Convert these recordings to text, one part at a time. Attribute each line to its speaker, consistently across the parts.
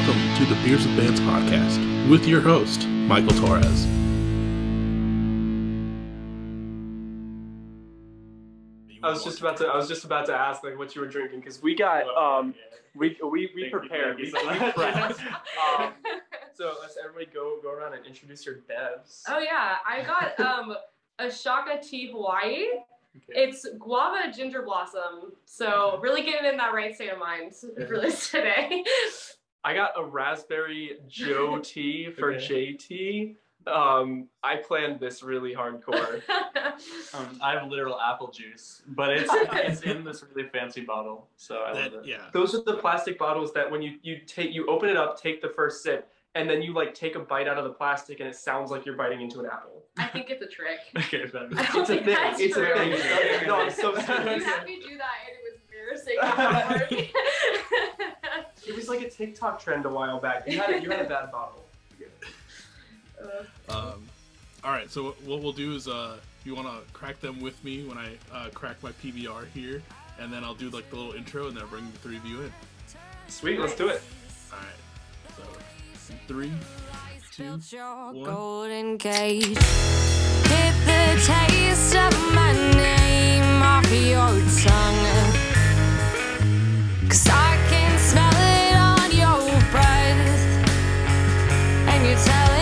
Speaker 1: welcome to the Beers with Bands podcast with your host, Michael Torres.
Speaker 2: I was just about to. I was just about to ask like what you were drinking because we got um we we we prepared. We, we prepped. Um, so let's everybody go go around and introduce your devs.
Speaker 3: Oh yeah, I got um a Shaka Tea Hawaii.
Speaker 2: Okay.
Speaker 3: It's guava ginger blossom. So really getting in that right state of mind for this today.
Speaker 2: I got a raspberry Joe tea for
Speaker 1: Okay.
Speaker 2: JT. Um, I planned this really hardcore.
Speaker 4: Um, I have literal apple juice, but it's it's in this really fancy bottle, so I
Speaker 1: That-
Speaker 4: love it.
Speaker 1: yeah.
Speaker 2: Those are the plastic bottles that when you you take you open it up, take the first sip, and then you like take a bite out of the plastic, and it sounds like you're biting into an apple.
Speaker 3: I think it's a trick.
Speaker 4: Okay, then.
Speaker 3: I don't
Speaker 2: It's a
Speaker 3: think
Speaker 2: thing.
Speaker 3: that's
Speaker 2: It's a
Speaker 3: true.
Speaker 2: thing. No, I'm so
Speaker 3: You
Speaker 2: serious.
Speaker 3: had me do that and it was embarrassing afterward.
Speaker 2: It was like a TikTok trend a while back. You had a, you had a bad bottle.
Speaker 3: Uh,
Speaker 1: Um, all right, so what we'll do is, uh, you want to crack them with me when I uh, crack my PBR here, and then I'll do like the little intro, and then I'll bring the three of you in.
Speaker 2: Sweet, let's do it.
Speaker 1: All right. So three,
Speaker 5: Built your
Speaker 1: one.
Speaker 5: golden cage. Get the taste of my name off your tongue. Cause I And you're telling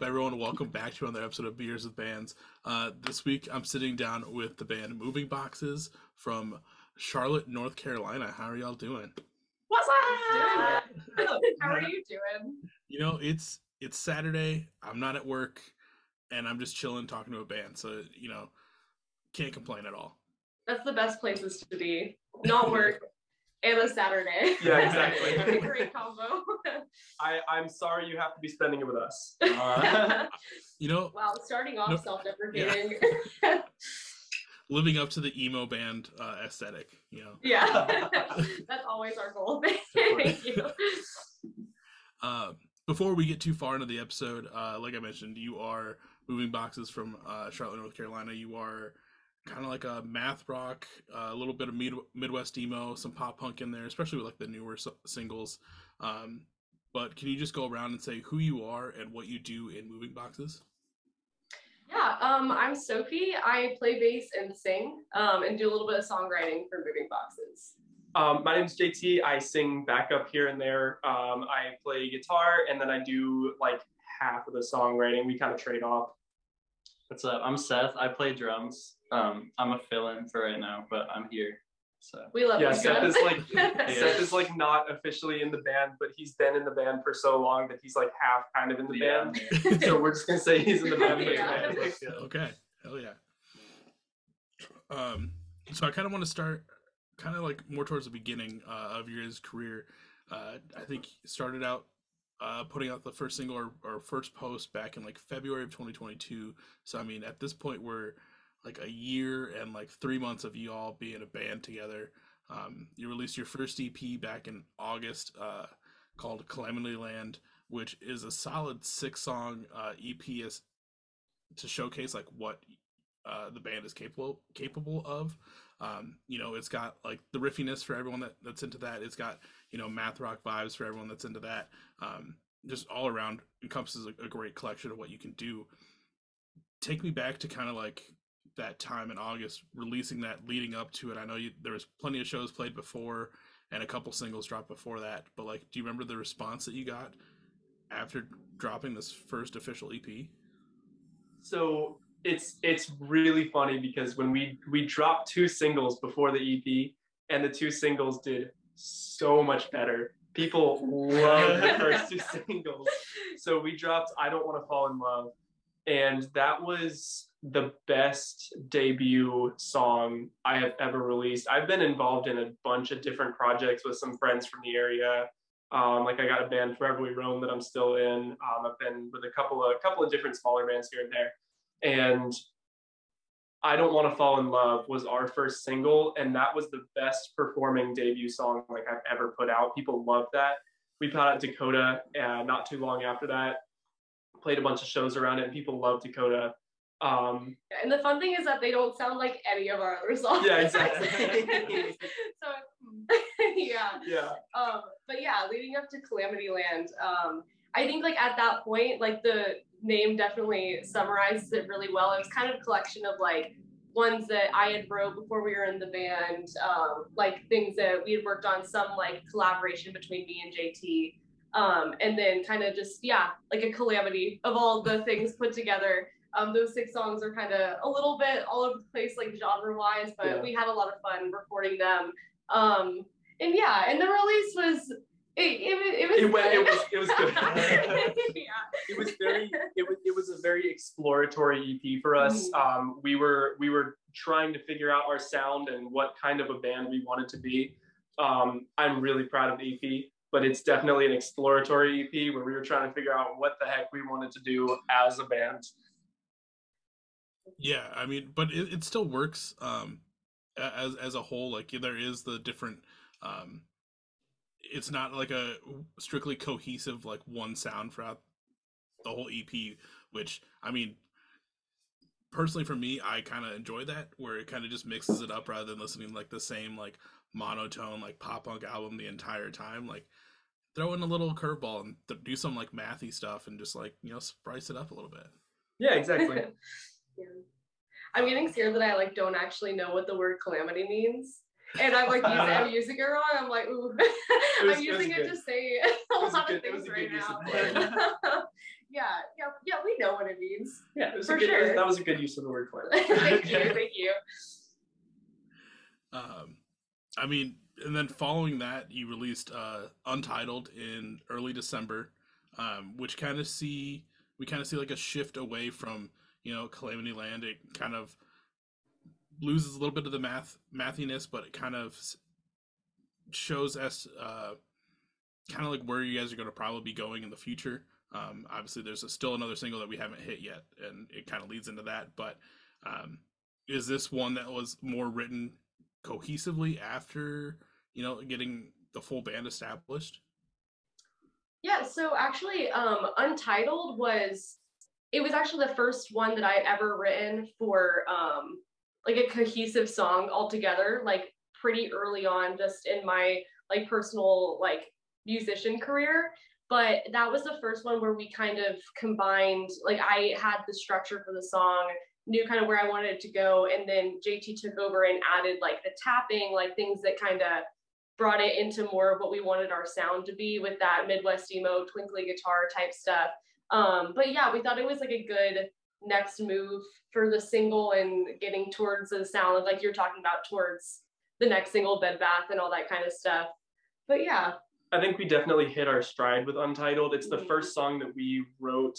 Speaker 1: up, everyone? Welcome back to another episode of Beers with Bands. Uh, this week, I'm sitting down with the band Moving Boxes from Charlotte, North Carolina. How are y'all doing?
Speaker 3: What's up? How are you doing?
Speaker 1: You know, it's it's Saturday. I'm not at work, and I'm just chilling, talking to a band. So you know, can't complain at all.
Speaker 3: That's the best places to be. Not work and a Saturday.
Speaker 2: Yeah, exactly.
Speaker 3: A Great combo.
Speaker 2: I, I'm sorry you have to be spending it with us.
Speaker 4: Uh,
Speaker 1: You know,
Speaker 3: wow, starting off
Speaker 1: No-
Speaker 3: self-deprecating.
Speaker 1: living up to the emo band uh, aesthetic. You know,
Speaker 3: Yeah. That's always our goal. Thank you.
Speaker 1: uh, before we get too far into the episode, uh, like I mentioned, you are moving boxes from uh, Charlotte, North Carolina. You are kind of like a math rock, uh, a little bit of mid- Midwest emo, some pop punk in there, especially with like the newer s- singles. Um, but can you just go around and say who you are and what you do in moving boxes?
Speaker 3: Yeah, um, I'm Sophie. I play bass and sing, um, and do a little bit of songwriting for Moving Boxes.
Speaker 2: Um, my name's JT. I sing backup here and there. Um, I play guitar, and then I do like half of the songwriting. We kind of trade off.
Speaker 4: What's up? I'm Seth. I play drums. Um, I'm a fill-in for right now, but I'm here. So
Speaker 3: We love
Speaker 2: Yeah,
Speaker 3: you,
Speaker 2: Seth is like Seth is like not officially in the band, but he's been in the band for so long that he's like half kind of in the
Speaker 4: yeah,
Speaker 2: band. So we're just gonna say he's in the band. but
Speaker 3: Yeah.
Speaker 2: yeah.
Speaker 1: Okay, hell yeah. Um, so I kind of want to start, kind of like more towards the beginning uh, of your guys' career. Uh, I think you started out uh, putting out the first single or, or first post back in like February of 2022. So I mean, at this point, we're like a year and like three months of you all being a band together. Um, you released your first EP back in August uh, called Calamityland, which is a solid six song uh, EP as, to showcase like what uh, the band is capable capable of. Um, you know, it's got like the riffiness for everyone that, that's into that. It's got you know math rock vibes for everyone that's into that. Um, just all around encompasses a, a great collection of what you can do. Take me back to kind of like that time in August, releasing that leading up to it. I know you, there was plenty of shows played before and a couple singles dropped before that, but like, do you remember the response that you got after dropping this first official EP?
Speaker 2: So it's it's really funny because when we we dropped two singles before the EP, and the two singles did so much better. People love the first two singles. So we dropped I Don't Want to Fall in Love. And that was the best debut song I have ever released. I've been involved in a bunch of different projects with some friends from the area. Um, like I got a band Forever We Roam that I'm still in. Um, I've been with a couple of a couple of different smaller bands here and there, and I Don't Want to Fall in Love was our first single, and that was the best performing debut song like I've ever put out. People loved that. We put out Dakota uh, not too long after that. Played a bunch of shows around it, and people loved Dakota. Um,
Speaker 3: And the fun thing is that they don't sound like any of our other songs.
Speaker 2: Yeah, exactly.
Speaker 3: so yeah.
Speaker 2: yeah,
Speaker 3: Um, but yeah, leading up to Calamityland, um, I think like at that point, like the name definitely summarizes it really well. It was kind of a collection of like ones that I had wrote before we were in the band, um, like things that we had worked on, some like collaboration between me and JT. Um, and then kind of just yeah, like a calamity of all the things put together. Um, those six songs are kind of a little bit all over the place, like genre wise, but
Speaker 2: Yeah.
Speaker 3: we had a lot of fun recording them. Um, and yeah, and the release was it it, it was
Speaker 2: it went. It was. It was good.
Speaker 3: yeah.
Speaker 2: it was very it was it was a very exploratory EP for us. Um, we were we were trying to figure out our sound and what kind of a band we wanted to be. Um, I'm really proud of the EP, but it's definitely an exploratory EP where we were trying to figure out what the heck we wanted to do as a band.
Speaker 1: Yeah, I mean, but it, it still works um as as a whole like there is the different um it's not like a strictly cohesive like one sound throughout the whole EP which I mean personally for me I kind of enjoy that where it kind of just mixes it up rather than listening like the same like monotone like pop punk album the entire time like throw in a little curveball and th- do some like mathy stuff and just like you know spice it up a little bit
Speaker 2: Yeah, exactly.
Speaker 3: Yeah. I'm getting scared that I like don't actually know what the word calamity means. And I'm like using, I'm using it wrong. I'm like, ooh,
Speaker 2: was-
Speaker 3: I'm using it
Speaker 2: good.
Speaker 3: to say a
Speaker 2: was a
Speaker 3: lot
Speaker 2: good-
Speaker 3: of things right now.
Speaker 2: of the word.
Speaker 3: yeah, yeah, yeah. We know what it means.
Speaker 2: Yeah, it was
Speaker 3: For
Speaker 2: a good,
Speaker 3: sure.
Speaker 2: that was a good use of the word for
Speaker 3: thank you, thank you.
Speaker 1: Um, I mean, and then following that, you released uh, Untitled in early December, um, which kind of see we kind of see like a shift away from you know Calamityland. It kind of loses a little bit of the math mathiness, but it kind of shows us uh, kind of like where you guys are going to probably be going in the future. Um, obviously, there's a, still another single that we haven't hit yet, and it kind of leads into that. But um, is this one that was more written cohesively after you know getting the full band established?
Speaker 3: Yeah, so actually, um, Untitled was it was actually the first one that I ever written for um like a cohesive song altogether, like pretty early on, just in my like personal like musician career. But that was the first one where we kind of combined, like I had the structure for the song, knew kind of where I wanted it to go, and then JT took over and added like the tapping, like things that kind of brought it into more of what we wanted our sound to be with that Midwest emo twinkly guitar type stuff. Um, but yeah, we thought it was like a good next move for the single and getting towards the sound of like you're talking about towards the next single, Bed Bath, and all that kind of stuff. But yeah,
Speaker 2: I think we definitely hit our stride with Untitled. It's the
Speaker 3: Mhm.
Speaker 2: first song that we wrote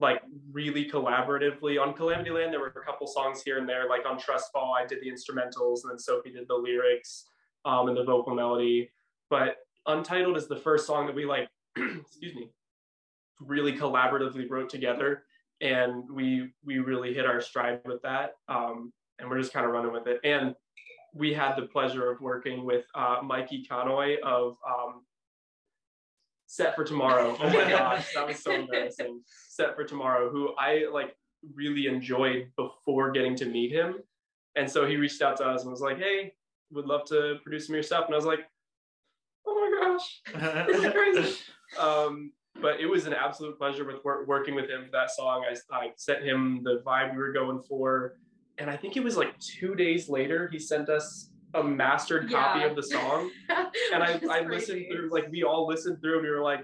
Speaker 2: like really collaboratively. On Calamityland, there were a couple songs here and there. Like on Trust Fall, I did the instrumentals, and then Sophie did the lyrics um, and the vocal melody. But Untitled is the first song that we like, excuse me, really collaboratively wrote together, and we we really hit our stride with that. Um, and we're just kind of running with it. And we had the pleasure of working with uh, Mikey Connoy of um, Set for Tomorrow. Oh my gosh, that was so embarrassing. Set for Tomorrow, who I like really enjoyed before getting to meet him. And so he reached out to us and was like, hey, would love to produce some of your stuff. And I was like, oh my gosh, this is crazy. um, but it was an absolute pleasure with wor- working with him for that song. I, I sent him the vibe we were going for. And I think it was like two days later, he sent us a mastered copy of the song. And I, I listened through, like, we all listened through and we were like,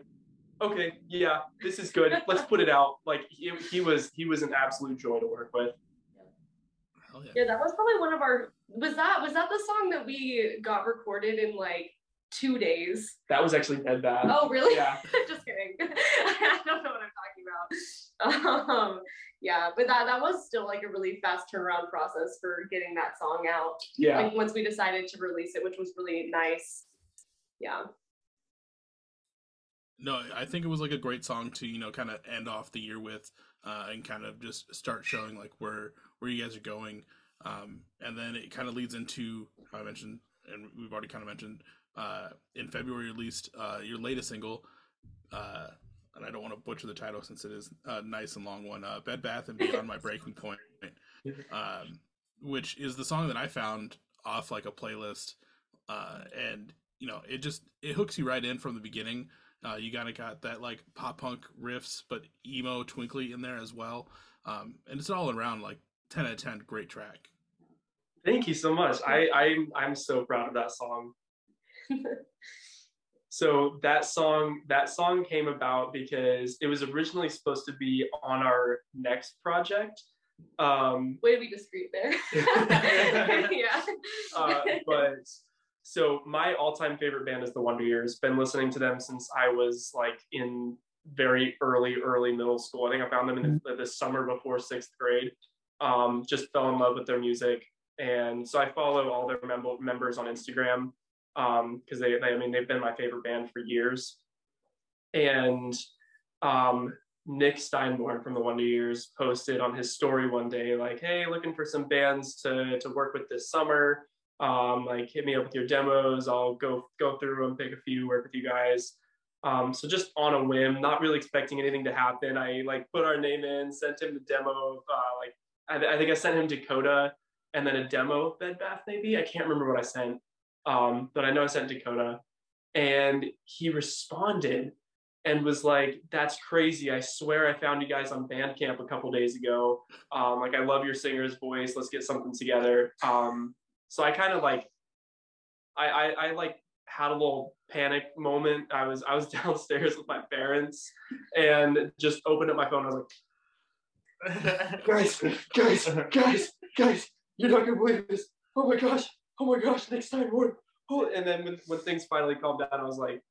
Speaker 2: okay, yeah, this is good. Let's put it out. Like, he, he was, he was an absolute joy to work with.
Speaker 1: Yeah.
Speaker 3: Yeah, that was probably one of our. Was that was that the song that we got recorded in like two days?
Speaker 2: That was actually dead bad.
Speaker 3: Oh, really?
Speaker 2: Yeah.
Speaker 3: Just kidding. I don't know what I'm talking about. Um, yeah, but that that was still like a really fast turnaround process for getting that song out.
Speaker 2: Yeah.
Speaker 3: Like once we decided to release it, which was really nice. Yeah.
Speaker 1: no, I think it was like a great song to you know kind of end off the year with, uh, and kind of just start showing like where where you guys are going, um, and then it kind of leads into I mentioned, and we've already kind of mentioned, uh, in February released uh, your latest single, uh, and I don't want to butcher the title since it is a nice and long one, uh, Bed Bath and Beyond My Breaking Point, um, which is the song that I found off like a playlist, uh, and you know it just it hooks you right in from the beginning. Uh, you kind of got that like pop punk riffs, but emo twinkly in there as well. Um, and it's all around like 10 out of 10, great track.
Speaker 2: Thank you so much. I, I'm I'm so proud of that song. so that song that song came about because it was originally supposed to be on our next project. Um,
Speaker 3: Way to be discreet there. yeah.
Speaker 2: uh, but so my all-time favorite band is the Wonder Years. Been listening to them since I was like in very early, early middle school. I think I found them in the, the summer before sixth grade. Um, just fell in love with their music, and so I follow all their mem- members on Instagram because they, they, I mean, they've been my favorite band for years. And um, Nick Steinborn from the Wonder Years posted on his story one day, like, "Hey, looking for some bands to to work with this summer." um, like hit me up with your demos. I'll go go through and pick a few, work with you guys. Um, so just on a whim, not really expecting anything to happen. I like put our name in, sent him the demo of uh, like I, I think I sent him Dakota and then a demo of Bed Bath maybe. I can't remember what I sent, um, but I know I sent Dakota, and he responded and was like, "That's crazy! I swear I found you guys on Bandcamp a couple days ago. Um, like I love your singer's voice. Let's get something together." Um, so I kind of like, I, I, I like had a little panic moment. I was I was downstairs with my parents and just opened up my phone. I was like, guys, guys, guys, guys, you're not gonna believe this. Oh my gosh, oh my gosh, next time oh and then when, when things finally calmed down, I was like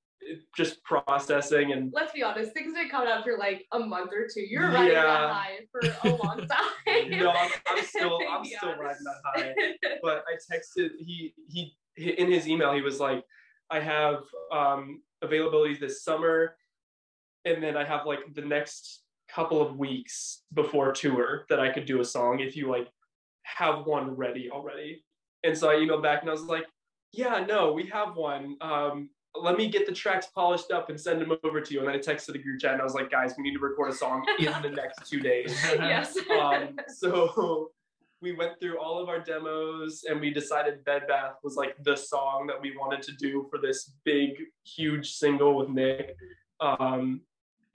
Speaker 2: just processing and
Speaker 3: Let's be honest, things didn't come out for like a month or two. You're riding
Speaker 2: Yeah.
Speaker 3: that high for a long time.
Speaker 2: no, I'm, I'm still I'm
Speaker 3: Yeah.
Speaker 2: still riding that high. but I texted he he he- in his email he was like, I have um, availability this summer, and then I have like the next couple of weeks before tour that I could do a song if you like have one ready already. And so I emailed back and I was like, Yeah, no, we have one. Um, let me get the tracks polished up and send them over to you. And then I texted the group chat and I was like, guys, we need to record a song in the next two days
Speaker 3: yes.
Speaker 2: um, so we went through all of our demos and we decided Bed Bath was like the song that we wanted to do for this big, huge single with Nick. Um,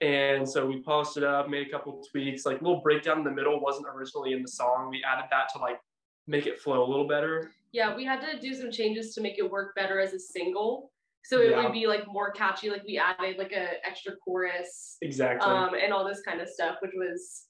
Speaker 2: and so we polished it up, made a couple tweaks, like little breakdown in the middle wasn't originally in the song. We added that to like make it flow a little better.
Speaker 3: Yeah, we had to do some changes to make it work better as a single. So it
Speaker 2: Yeah.
Speaker 3: would be like more catchy. Like we added like a extra chorus
Speaker 2: Exactly.
Speaker 3: um, and all this kind of stuff, which was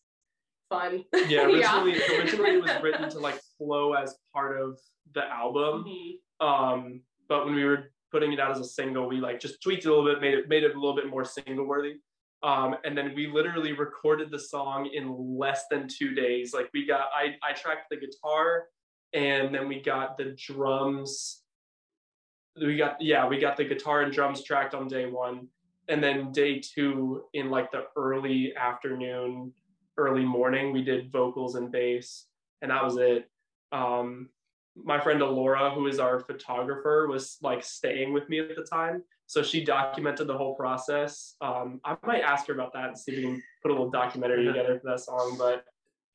Speaker 3: fun.
Speaker 2: yeah, originally, originally it was written to like flow as part of the album.
Speaker 3: Mhm.
Speaker 2: Um, but when we were putting it out as a single, we like just tweaked it a little bit, made it made it a little bit more single worthy. Um, and then we literally recorded the song in less than two days. Like we got, I I tracked the guitar, and then we got the drums. We got yeah, we got the guitar and drums tracked on day one, and then day two in like the early afternoon, early morning, we did vocals and bass, and that was it. Um, my friend Alora, who is our photographer, was like staying with me at the time. So she documented the whole process. Um, I might ask her about that and see if we can put a little documentary together for that song. But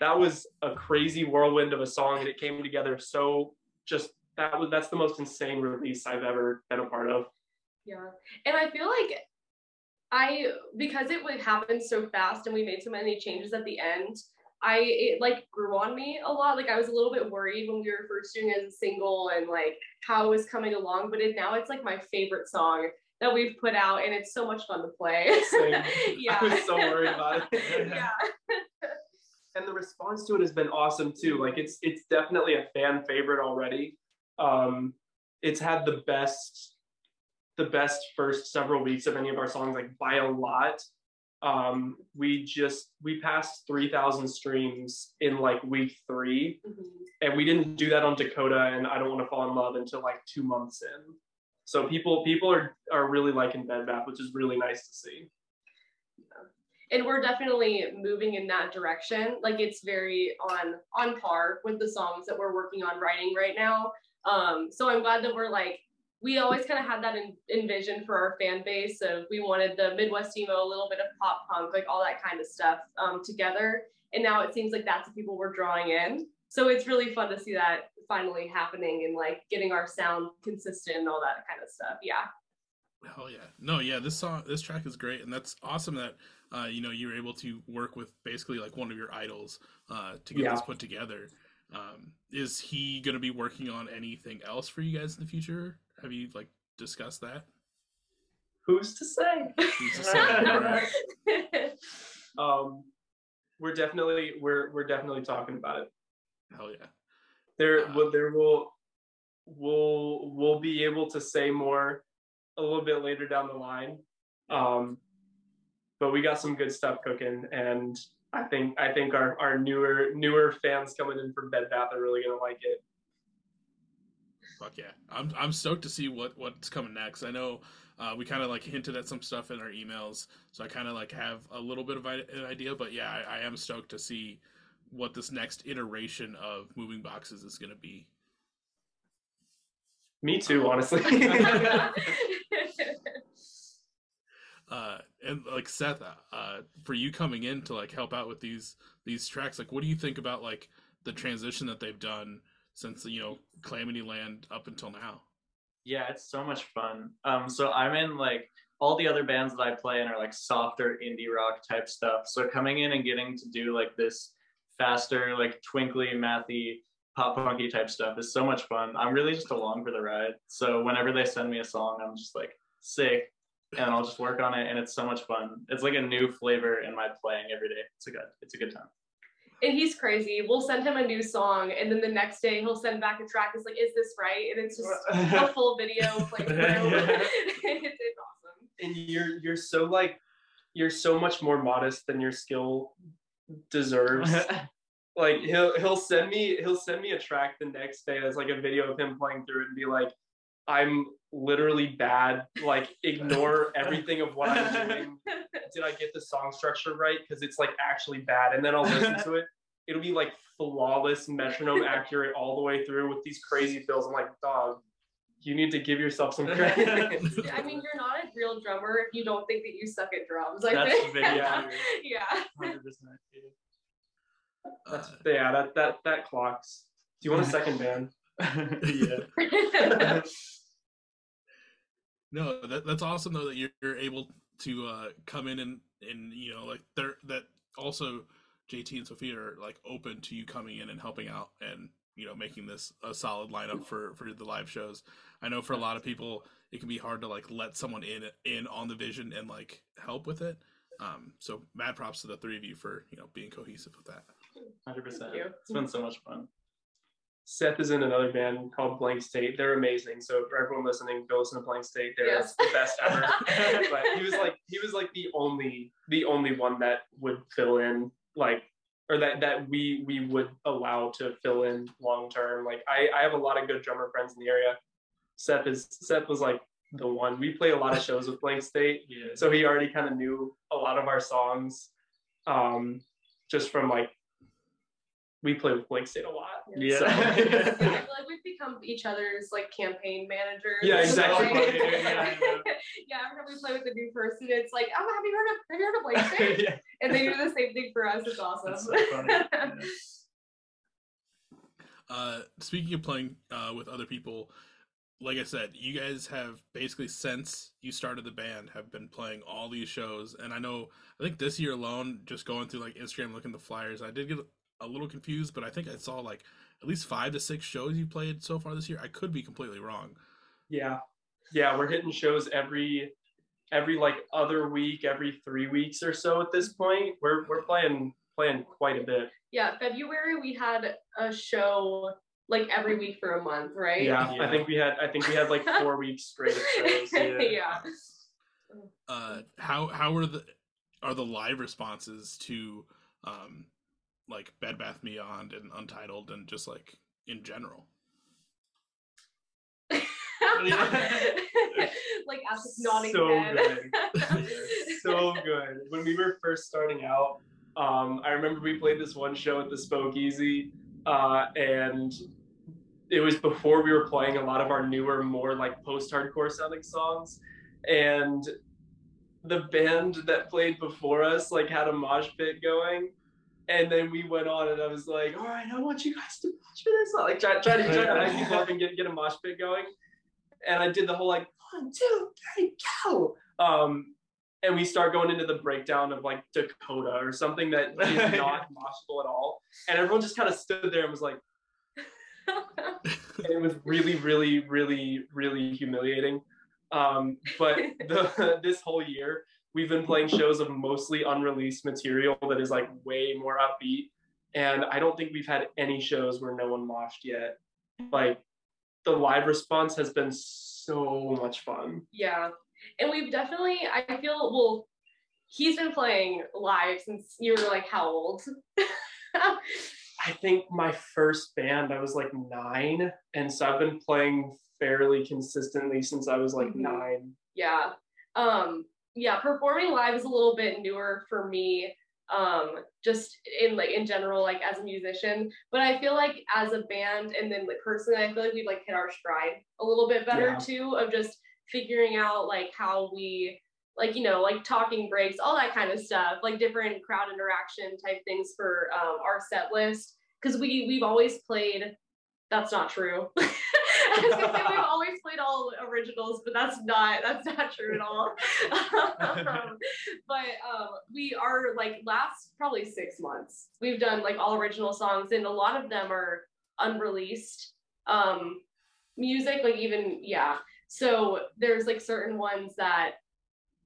Speaker 2: that was a crazy whirlwind of a song, and it came together so just that was that's the most insane release I've ever been a part of.
Speaker 3: Yeah. And I feel like I because it would happen so fast and we made so many changes at the end, I it like grew on me a lot. Like I was a little bit worried when we were first doing it as a single and like how it was coming along, but it now it's like my favorite song that we've put out and it's so much fun to play. Yeah.
Speaker 2: I was so worried about it.
Speaker 3: yeah.
Speaker 2: And the response to it has been awesome too. Like it's it's definitely a fan favorite already. Um, it's had the best the best first several weeks of any of our songs, like by a lot. Um, we just we passed three thousand streams in like week three,
Speaker 3: Mhm.
Speaker 2: and we didn't do that on Dakota and I don't want to fall in love until like two months in. So people people are are really liking Bed Bath, which is really nice to see.
Speaker 3: And we're definitely moving in that direction. Like it's very on on par with the songs that we're working on writing right now. Um so i'm glad that we're like we always kind of had that in, envision for our fan base of we wanted the midwest emo a little bit of pop punk like all that kind of stuff um together. And now it seems like that's the people we're drawing in. So it's really fun to see that finally happening and like getting our sound consistent and all that kind of stuff. Yeah.
Speaker 1: Hell yeah. No, yeah, this song this track is great and that's awesome that uh you know you're able to work with basically like one of your idols uh to get
Speaker 2: Yeah.
Speaker 1: this put together. Um is he going to be working on anything else for you guys in the future? Have you like discussed that?
Speaker 2: Who's to say?
Speaker 1: Who's to say?
Speaker 2: Um, we're definitely we're we're definitely talking about it.
Speaker 1: Hell yeah.
Speaker 2: There
Speaker 1: Uh,
Speaker 2: will there will we'll we'll be able to say more a little bit later down the line. Um, but we got some good stuff cooking, and I think I think our our newer newer fans coming in for Bed Bath are really gonna like it.
Speaker 1: Fuck yeah. I'm I'm stoked to see what what's coming next. I know uh, we kind of like hinted at some stuff in our emails, so I kind of like have a little bit of an idea. But yeah, I, I am stoked to see what this next iteration of moving boxes is going to be.
Speaker 2: Me too, honestly.
Speaker 1: Uh, and like Seth, uh, for you coming in to like help out with these these tracks, like what do you think about like the transition that they've done since you know Calamityland up until now?
Speaker 4: Yeah, it's so much fun. Um, so I'm in like all the other bands that I play in are like softer indie rock type stuff. So coming in and getting to do like this faster, like twinkly, mathy, pop punky type stuff is so much fun. I'm really just along for the ride. So whenever they send me a song, I'm just like sick, and I'll just work on it, and it's so much fun. It's like a new flavor in my playing every day. It's a good, it's a good time.
Speaker 3: and he's crazy. We'll send him a new song, and then the next day he'll send back a track. It's like, is this right? And it's just a full video playthrough. it's, it's awesome.
Speaker 2: and you're you're so like you're so much more modest than your skill deserves. like he'll he'll send me he'll send me a track the next day that's like a video of him playing through it and be like, I'm literally bad. Like ignore everything of what I'm doing. Did I get the song structure right? Because it's like actually bad. And then I'll listen to it. It'll be like flawless, metronome accurate all the way through with these crazy fills. I'm like, dog, you need to give yourself some credit.
Speaker 3: I mean, you're not a real drummer if you don't think that you suck at drums. I
Speaker 4: That's
Speaker 3: think.
Speaker 4: the video.
Speaker 3: yeah.
Speaker 4: Hundred percent.
Speaker 2: That's,
Speaker 1: Uh,
Speaker 2: yeah, that that that clocks. Do you want a second band?
Speaker 4: yeah.
Speaker 1: No, that, that's awesome though that you're, you're able to uh, come in and and you know like they're that also JT and Sophia are like open to you coming in and helping out and you know making this a solid lineup for for the live shows. I know for a lot of people it can be hard to like let someone in in on the vision and like help with it. Um, so mad props to the three of you for you know being cohesive with that.
Speaker 4: Hundred percent.
Speaker 3: Thank.
Speaker 4: It's been so much fun.
Speaker 2: Seth is in another band called Blank State. They're amazing. So for everyone listening, go listen to Blank State. They're
Speaker 3: Yes.
Speaker 2: the best ever. but he was like he was like the only the only one that would fill in like or that that we we would allow to fill in long term. Like I I have a lot of good drummer friends in the area. Seth is Seth was like the one. We play a lot of shows with Blank State.
Speaker 4: Yeah.
Speaker 2: so he already kind of knew a lot of our songs um just from like we play with Blank State a lot
Speaker 4: Yeah.
Speaker 2: So-
Speaker 3: Yeah, I feel like we've become each other's like campaign managers.
Speaker 2: Yeah, exactly.
Speaker 3: like-
Speaker 4: Yeah, I
Speaker 3: yeah, every time we play with a new person, it's like, oh, have you heard of have you heard of Blank State?
Speaker 2: yeah.
Speaker 3: And they do the same thing for us. It's awesome.
Speaker 4: That's so funny. Yeah.
Speaker 1: Uh, speaking of playing uh, with other people, like I said, you guys have basically since you started the band have been playing all these shows, and I know I think this year alone, just going through like Instagram looking at the flyers, I did get a little confused, but I think I saw like at least five to six shows you played so far this year. I could be completely wrong.
Speaker 2: yeah yeah we're hitting shows every every like other week every three weeks or so at this point we're we're playing playing quite a bit
Speaker 3: yeah, February we had a show like every week for a month, right?
Speaker 2: yeah,
Speaker 4: Yeah.
Speaker 2: i think we had i think we had like four weeks straight of shows
Speaker 3: yeah.
Speaker 2: yeah.
Speaker 1: Uh, how how are the are the live responses to um like Bed Bath Beyond and Untitled and just like in general?
Speaker 3: massive nodding
Speaker 2: so
Speaker 3: head.
Speaker 2: good. so good. When we were first starting out, um, I remember we played this one show at the Spokeasy, uh, and it was before we were playing a lot of our newer, more like post-hardcore sounding songs, and the band that played before us like had a mosh pit going. And then we went on, and I was like, "All right, I want you guys to mosh for this." Like, try, try to try to hype people up and get get a mosh pit going. And I did the whole like one, two, three, go. Um, and we start going into the breakdown of like Dakota or something that is not moshable at all. And everyone just kind of stood there and was like, and it was really, really, really, really humiliating. Um, but the, this whole year, we've been playing shows of mostly unreleased material that is like way more upbeat. And I don't think we've had any shows where no one moshed yet. Like the live response has been so much fun.
Speaker 3: Yeah. And we've definitely, I feel, well, he's been playing live since you were like how old?
Speaker 2: I think my first band, I was like nine. And so I've been playing fairly consistently since I was like
Speaker 3: Mhm.
Speaker 2: nine.
Speaker 3: yeah. Um, yeah, performing live is a little bit newer for me. Um, just in like in general, like as a musician. But I feel like as a band and then like personally, I feel like we've like hit our stride a little bit better
Speaker 2: Yeah.
Speaker 3: too of just figuring out like how we like you know like talking breaks all that kind of stuff like different crowd interaction type things for um, our set list because we we've always played that's not true I was gonna say we've always played all originals but that's not that's not true at all um, but um, we are like last probably six months we've done like all original songs and a lot of them are unreleased um music like even yeah so there's like certain ones that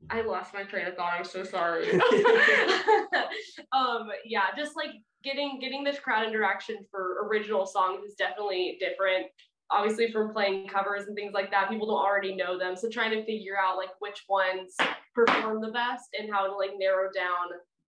Speaker 3: I lost my train of thought. I'm so sorry. um, yeah, just like getting getting this crowd interaction for original songs is definitely different. Obviously, from playing covers and things like that, people don't already know them. So trying to figure out like which ones perform the best and how to like narrow down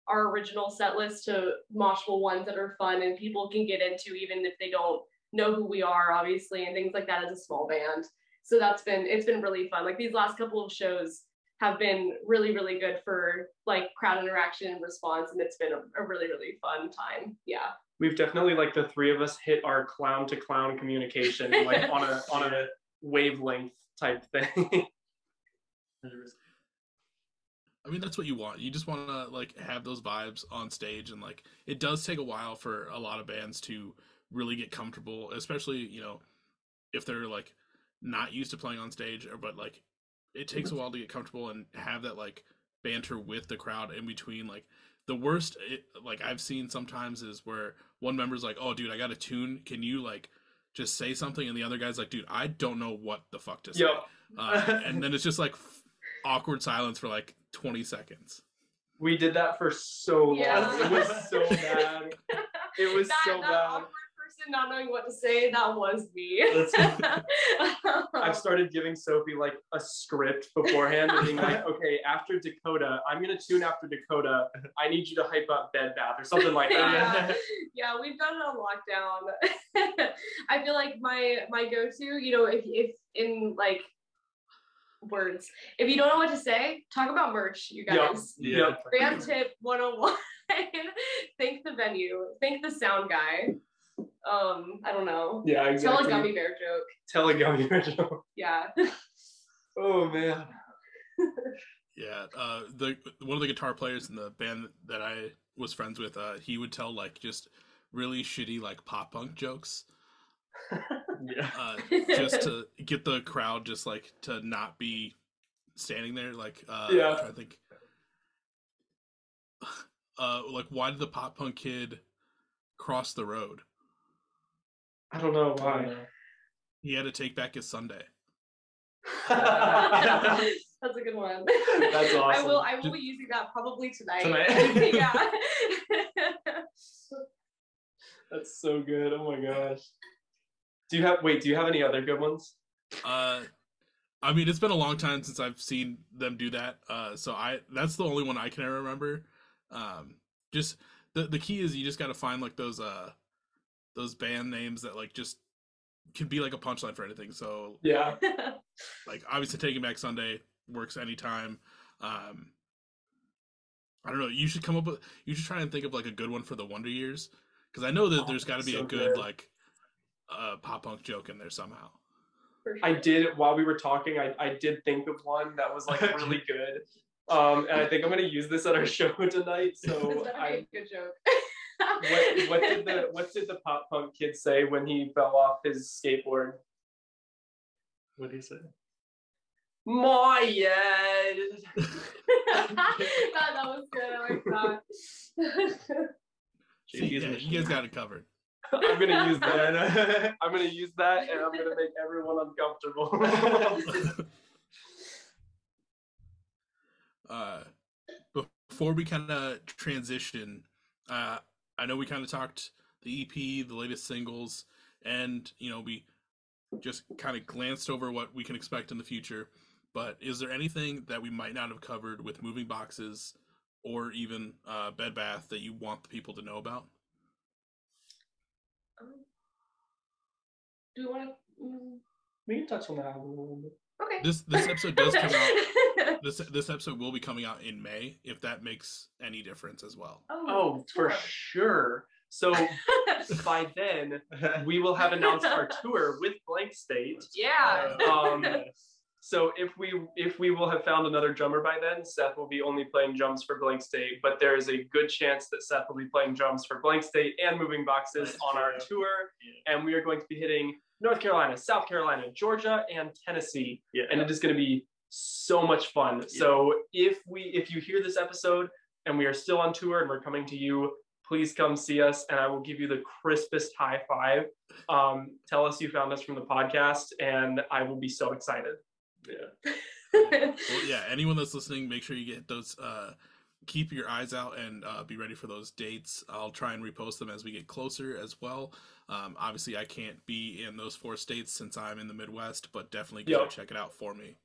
Speaker 3: our original set list to moshable ones that are fun and people can get into even if they don't know who we are, obviously, and things like that as a small band. So that's been it's been really fun. Like these last couple of shows have been really really good for like crowd interaction and response, and it's been a, a really really fun time. Yeah.
Speaker 2: We've definitely like the three of us hit our clown to clown communication like on a on a wavelength type thing.
Speaker 1: I mean, that's what you want. You just want to like have those vibes on stage, and like it does take a while for a lot of bands to really get comfortable, especially you know if they're like not used to playing on stage, or but like it takes a mm-hmm. while to get comfortable and have that like banter with the crowd in between. Like the worst, it, like I've seen sometimes is where one member's like, "Oh, dude, I got a tune. Can you like just say something?" And the other guy's like, "Dude, I don't know what the fuck to say."
Speaker 2: Yo,
Speaker 1: Uh, and then it's just like f- awkward silence for like 20 seconds.
Speaker 2: we did that for so long.
Speaker 3: Yeah.
Speaker 2: It was so bad. It was
Speaker 3: that,
Speaker 2: so
Speaker 3: that
Speaker 2: bad.
Speaker 3: awkward person not knowing what to say. That was me.
Speaker 2: I've started giving Sophie like a script beforehand and being like, okay, after Dakota, I'm gonna tune after Dakota. I need you to hype up Bed Bath or something like that.
Speaker 3: yeah, yeah, we've done it on lockdown. I feel like my my go-to, you know, if if in like words, if you don't know what to say, talk about merch, you
Speaker 2: Yep.
Speaker 3: guys.
Speaker 2: Yep.
Speaker 3: Brand tip 101. thank the venue. Thank the sound guy. Um, I don't know.
Speaker 2: Yeah,
Speaker 3: Tell a gummy bear joke.
Speaker 2: Tell a gummy bear joke.
Speaker 3: Yeah.
Speaker 2: Oh man.
Speaker 1: Yeah, uh, the one of the guitar players in the band that I was friends with, uh, he would tell like just really shitty like pop punk jokes,
Speaker 4: Yeah.
Speaker 1: uh, just to get the crowd just like to not be standing there. Like, uh,
Speaker 2: Yeah.
Speaker 1: I'm trying to think. Uh, like, why did the pop punk kid cross the road?
Speaker 2: I don't know why.
Speaker 1: He had to take back his Sunday.
Speaker 3: That's a good one.
Speaker 2: That's awesome.
Speaker 3: I will I will be using that probably tonight.
Speaker 2: Tonight?
Speaker 3: yeah.
Speaker 2: That's so good. Oh my gosh. Do you have wait, do you have any other good ones?
Speaker 1: Uh, I mean, it's been a long time since I've seen them do that. Uh, so I that's the only one I can remember. Um, just the the key is you just got to find like those uh those band names that like just can be like a punchline for anything. So
Speaker 2: Yeah.
Speaker 1: like obviously Taking Back Sunday works anytime. Um, I don't know. You should come up with. You should try and think of like a good one for the Wonder Years, because I know that
Speaker 2: Oh,
Speaker 1: there's got to be
Speaker 2: so
Speaker 1: a good,
Speaker 2: good.
Speaker 1: like uh, pop punk joke in there somehow.
Speaker 3: For
Speaker 2: I did while we were talking. I, I did think of one that was like really good, um, and I think I'm gonna use this at our show tonight. So
Speaker 3: better be
Speaker 2: I,
Speaker 3: a good joke.
Speaker 2: What, what did the what did the pop punk kid say when he fell off his skateboard?
Speaker 4: What did he say?
Speaker 2: My head.
Speaker 3: that, that was good. I like that.
Speaker 1: See,
Speaker 4: JP's
Speaker 1: yeah,
Speaker 4: mission.
Speaker 1: you guys got it covered.
Speaker 2: I'm gonna use that.
Speaker 4: that.
Speaker 2: I'm gonna use that, and I'm gonna make everyone uncomfortable.
Speaker 1: uh, before we kind of transition, uh, I know we kind of talked the EP, the latest singles, and you know we just kind of glanced over what we can expect in the future. But is there anything that we might not have covered with moving boxes or even uh, Bed Bath that you want the people to know about?
Speaker 3: Um, Do you want to? Mm,
Speaker 2: we can touch on that a little bit.
Speaker 3: Okay.
Speaker 1: This this episode does come out. This this episode will be coming out in May, if that makes any difference as well.
Speaker 2: Oh, for sure. So by then, we will have announced our tour with Blank State.
Speaker 3: Yeah.
Speaker 2: Um, so if we if we will have found another drummer by then, Seth will be only playing drums for Blank State. But there is a good chance that Seth will be playing drums for Blank State and Moving Boxes on our
Speaker 4: true.
Speaker 2: tour. And we are going to be hitting North Carolina, South Carolina, Georgia, and Tennessee.
Speaker 4: Yeah.
Speaker 2: And it is going to be so much fun. So if we if you hear this episode and we are still on tour and we're coming to you, please come see us and I will give you the crispest high five. Um, tell us you found us from the podcast and I will be so excited.
Speaker 4: yeah.
Speaker 1: well, yeah, anyone that's listening, make sure you get those. Uh, keep your eyes out and uh, be ready for those dates. I'll try and repost them as we get closer as well. Um, obviously, I can't be in those four states since I'm in the Midwest, but definitely go
Speaker 2: Yep.
Speaker 1: check it out for me.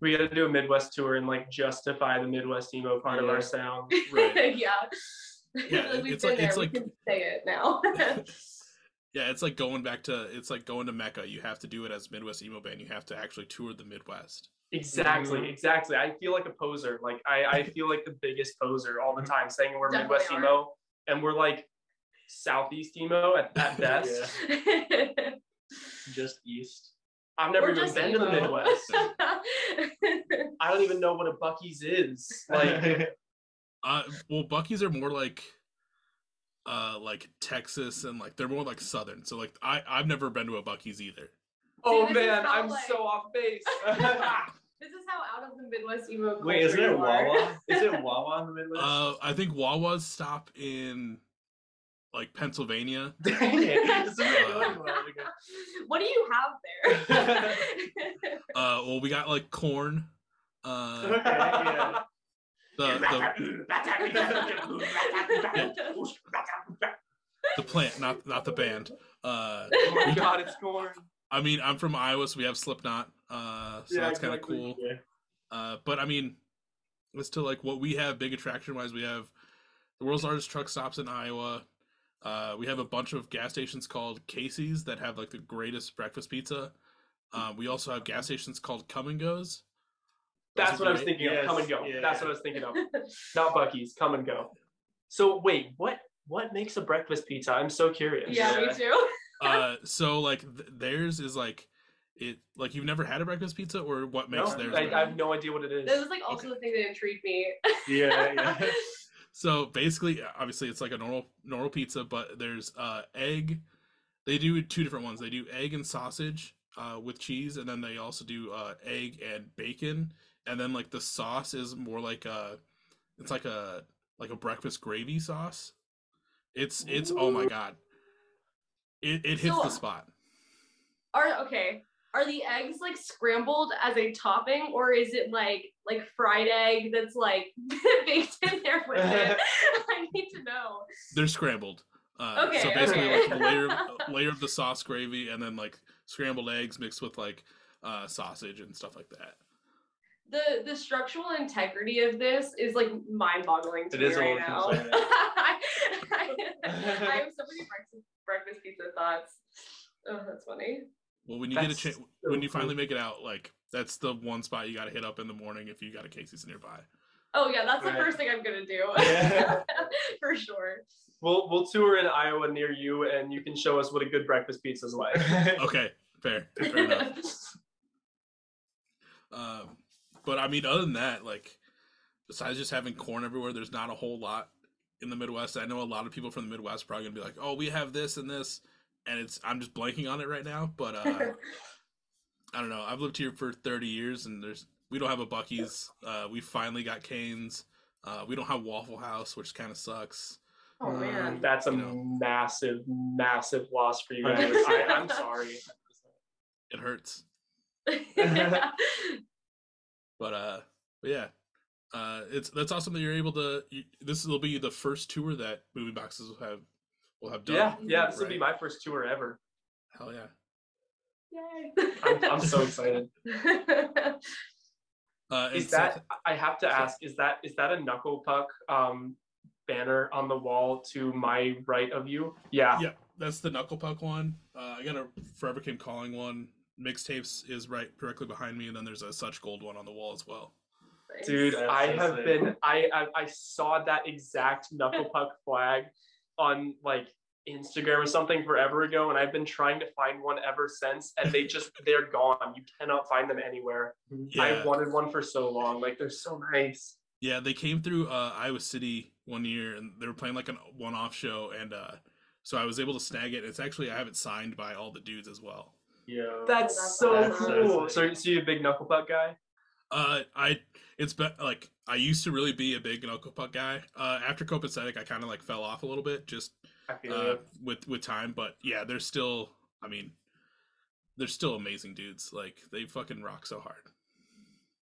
Speaker 2: We got to do a Midwest tour and like justify the Midwest emo part of our sound.
Speaker 1: Right.
Speaker 3: yeah.
Speaker 1: Yeah,
Speaker 3: We've
Speaker 1: it's
Speaker 3: been
Speaker 1: like-
Speaker 3: there.
Speaker 1: it's
Speaker 3: we
Speaker 1: like-
Speaker 3: can say it now.
Speaker 1: Yeah, it's like going back to it's like going to Mecca. You have to do it as Midwest emo band. You have to actually tour the Midwest.
Speaker 2: Exactly,
Speaker 4: Mhm.
Speaker 2: exactly. I feel like a poser. Like I, I feel like the biggest poser all the time, saying we're
Speaker 3: Definitely
Speaker 2: Midwest
Speaker 3: are.
Speaker 2: emo and we're like Southeast emo at, at best.
Speaker 4: Just east.
Speaker 2: I've never
Speaker 3: Or
Speaker 2: even
Speaker 3: just
Speaker 2: been to the. Midwest. I don't even know what a Buc-ee's is. Like
Speaker 1: Uh, well, Buc-ee's are more like, uh, like Texas and like they're more like Southern. So like I I've never been to a Buc-ee's either.
Speaker 2: Oh
Speaker 3: this is
Speaker 2: man, I'm
Speaker 3: like-
Speaker 2: so off base.
Speaker 3: This is how out of the Midwest emo culture
Speaker 4: Wait, isn't it
Speaker 3: you are.
Speaker 4: Wawa? Is it Wawa in the Midwest?
Speaker 1: Uh, I think Wawa's stop in like Pennsylvania.
Speaker 4: Dang it.
Speaker 1: Uh,
Speaker 3: what do you have there?
Speaker 1: Uh, well, we got like corn. Uh,
Speaker 4: Okay, yeah.
Speaker 1: the the, the plant, not not the band. Uh,
Speaker 2: oh my god, it's corn.
Speaker 1: I mean, I'm from Iowa, so we have Slipknot. Uh, so
Speaker 2: Yeah,
Speaker 1: that's kind of
Speaker 2: exactly.
Speaker 1: cool.
Speaker 4: Yeah.
Speaker 1: Uh, but I mean, as to like what we have big attraction wise, we have the world's largest truck stops in Iowa. Uh, we have a bunch of gas stations called Casey's that have like the greatest breakfast pizza. Uh, we also have gas stations called Kum & Go's. Those
Speaker 2: That's
Speaker 1: are
Speaker 2: what I was
Speaker 1: great.
Speaker 2: thinking of.
Speaker 4: Kum &
Speaker 2: Go.
Speaker 4: yeah.
Speaker 2: That's what I was thinking of. Not Buc-ee's. Kum & Go. So wait, what what makes a breakfast pizza? I'm so curious.
Speaker 3: yeah, me too.
Speaker 1: Uh, so like th- theirs is like it like you've never had a breakfast pizza or what
Speaker 2: No,
Speaker 1: makes theirs
Speaker 2: I. I have no idea what it is.
Speaker 3: This is like also
Speaker 1: Okay.
Speaker 3: the thing that intrigued me.
Speaker 4: Yeah, yeah.
Speaker 1: So basically, obviously, it's like a normal normal pizza, but there's uh, egg. They do two different ones. They do egg and sausage uh, with cheese, and then they also do uh, egg and bacon. And then like the sauce is more like a, it's like a like a breakfast gravy sauce. It's it's oh my god, it it hits
Speaker 3: So-
Speaker 1: the spot.
Speaker 3: Are okay. Are the eggs like scrambled as a topping, or is it like like fried egg that's like baked in there with it? I need to know.
Speaker 1: They're scrambled. Uh, so basically,
Speaker 3: okay.
Speaker 1: like a layer a layer of the sauce gravy, and then like scrambled eggs mixed with like uh, sausage and stuff like that.
Speaker 3: The the structural integrity of this is like mind boggling to
Speaker 4: It
Speaker 3: me
Speaker 4: is
Speaker 3: right now. I, I, I have so many breakfast breakfast pizza thoughts. Oh, that's funny.
Speaker 1: Well, when you get a chance,
Speaker 2: so
Speaker 1: when you
Speaker 2: cool.
Speaker 1: finally make it out, like that's the one spot you got to hit up in the morning if you got a Casey's nearby.
Speaker 3: Oh yeah, that's
Speaker 2: Right.
Speaker 3: the first thing I'm gonna do.
Speaker 2: Yeah.
Speaker 3: For sure.
Speaker 2: We'll we'll tour in Iowa near you, and you can show us what a good breakfast pizza is like.
Speaker 1: Okay, fair, fair enough. Um, but I mean, other than that, like besides just having corn everywhere, there's not a whole lot in the Midwest. I know a lot of people from the Midwest are probably gonna be like, "Oh, we have this and this," and it's I'm just blanking on it right now. But uh, I don't know. I've lived here for 30 years, and there's we don't have a Buc-ee's. Uh, we finally got Canes. Uh, we don't have Waffle House, which kind of sucks.
Speaker 3: oh man.
Speaker 2: That's a
Speaker 1: You know.
Speaker 2: massive, massive loss for you guys. I, I'm sorry.
Speaker 1: It hurts. But uh, but yeah, uh, it's that's awesome that you're able to. You, this will be the first tour that Moving Boxes will have will have done.
Speaker 2: Yeah, yeah. This will be my first tour ever.
Speaker 1: Hell yeah.
Speaker 2: Yay! I'm, I'm so excited.
Speaker 1: Uh, and
Speaker 2: Is
Speaker 1: so-
Speaker 2: that? I have to ask. Is that is that a knuckle puck um, banner on the wall to my right of you? Yeah.
Speaker 1: Yeah, that's the Knuckle Puck one. Uh, I got a Forever Came Calling one. Mixtapes is right directly behind me, and then there's a Such Gold one on the wall as well.
Speaker 2: Dude,
Speaker 4: That's
Speaker 2: I
Speaker 4: so
Speaker 2: have
Speaker 4: sick.
Speaker 2: been I, I I saw that exact knuckle puck flag on like Instagram or something forever ago, and I've been trying to find one ever since, and they just they're gone. You cannot find them anywhere.
Speaker 1: Yeah,
Speaker 2: I wanted one for so long. Like they're so nice.
Speaker 1: yeah, they came through uh, Iowa City one year, and they were playing like a one-off show, and uh, so I was able to snag it. It's actually I have it signed by all the dudes as well.
Speaker 4: Yeah.
Speaker 2: That's,
Speaker 3: That's
Speaker 2: so
Speaker 4: That's
Speaker 2: cool. So, so you a big knuckle puck guy?
Speaker 1: Uh, I it's been like I used to really be a big knuckle puck guy. Uh, after Copacetic, I kind of like fell off a little bit just uh, with with time. But yeah, they're still. I mean, they're still amazing dudes. Like they fucking rock so hard.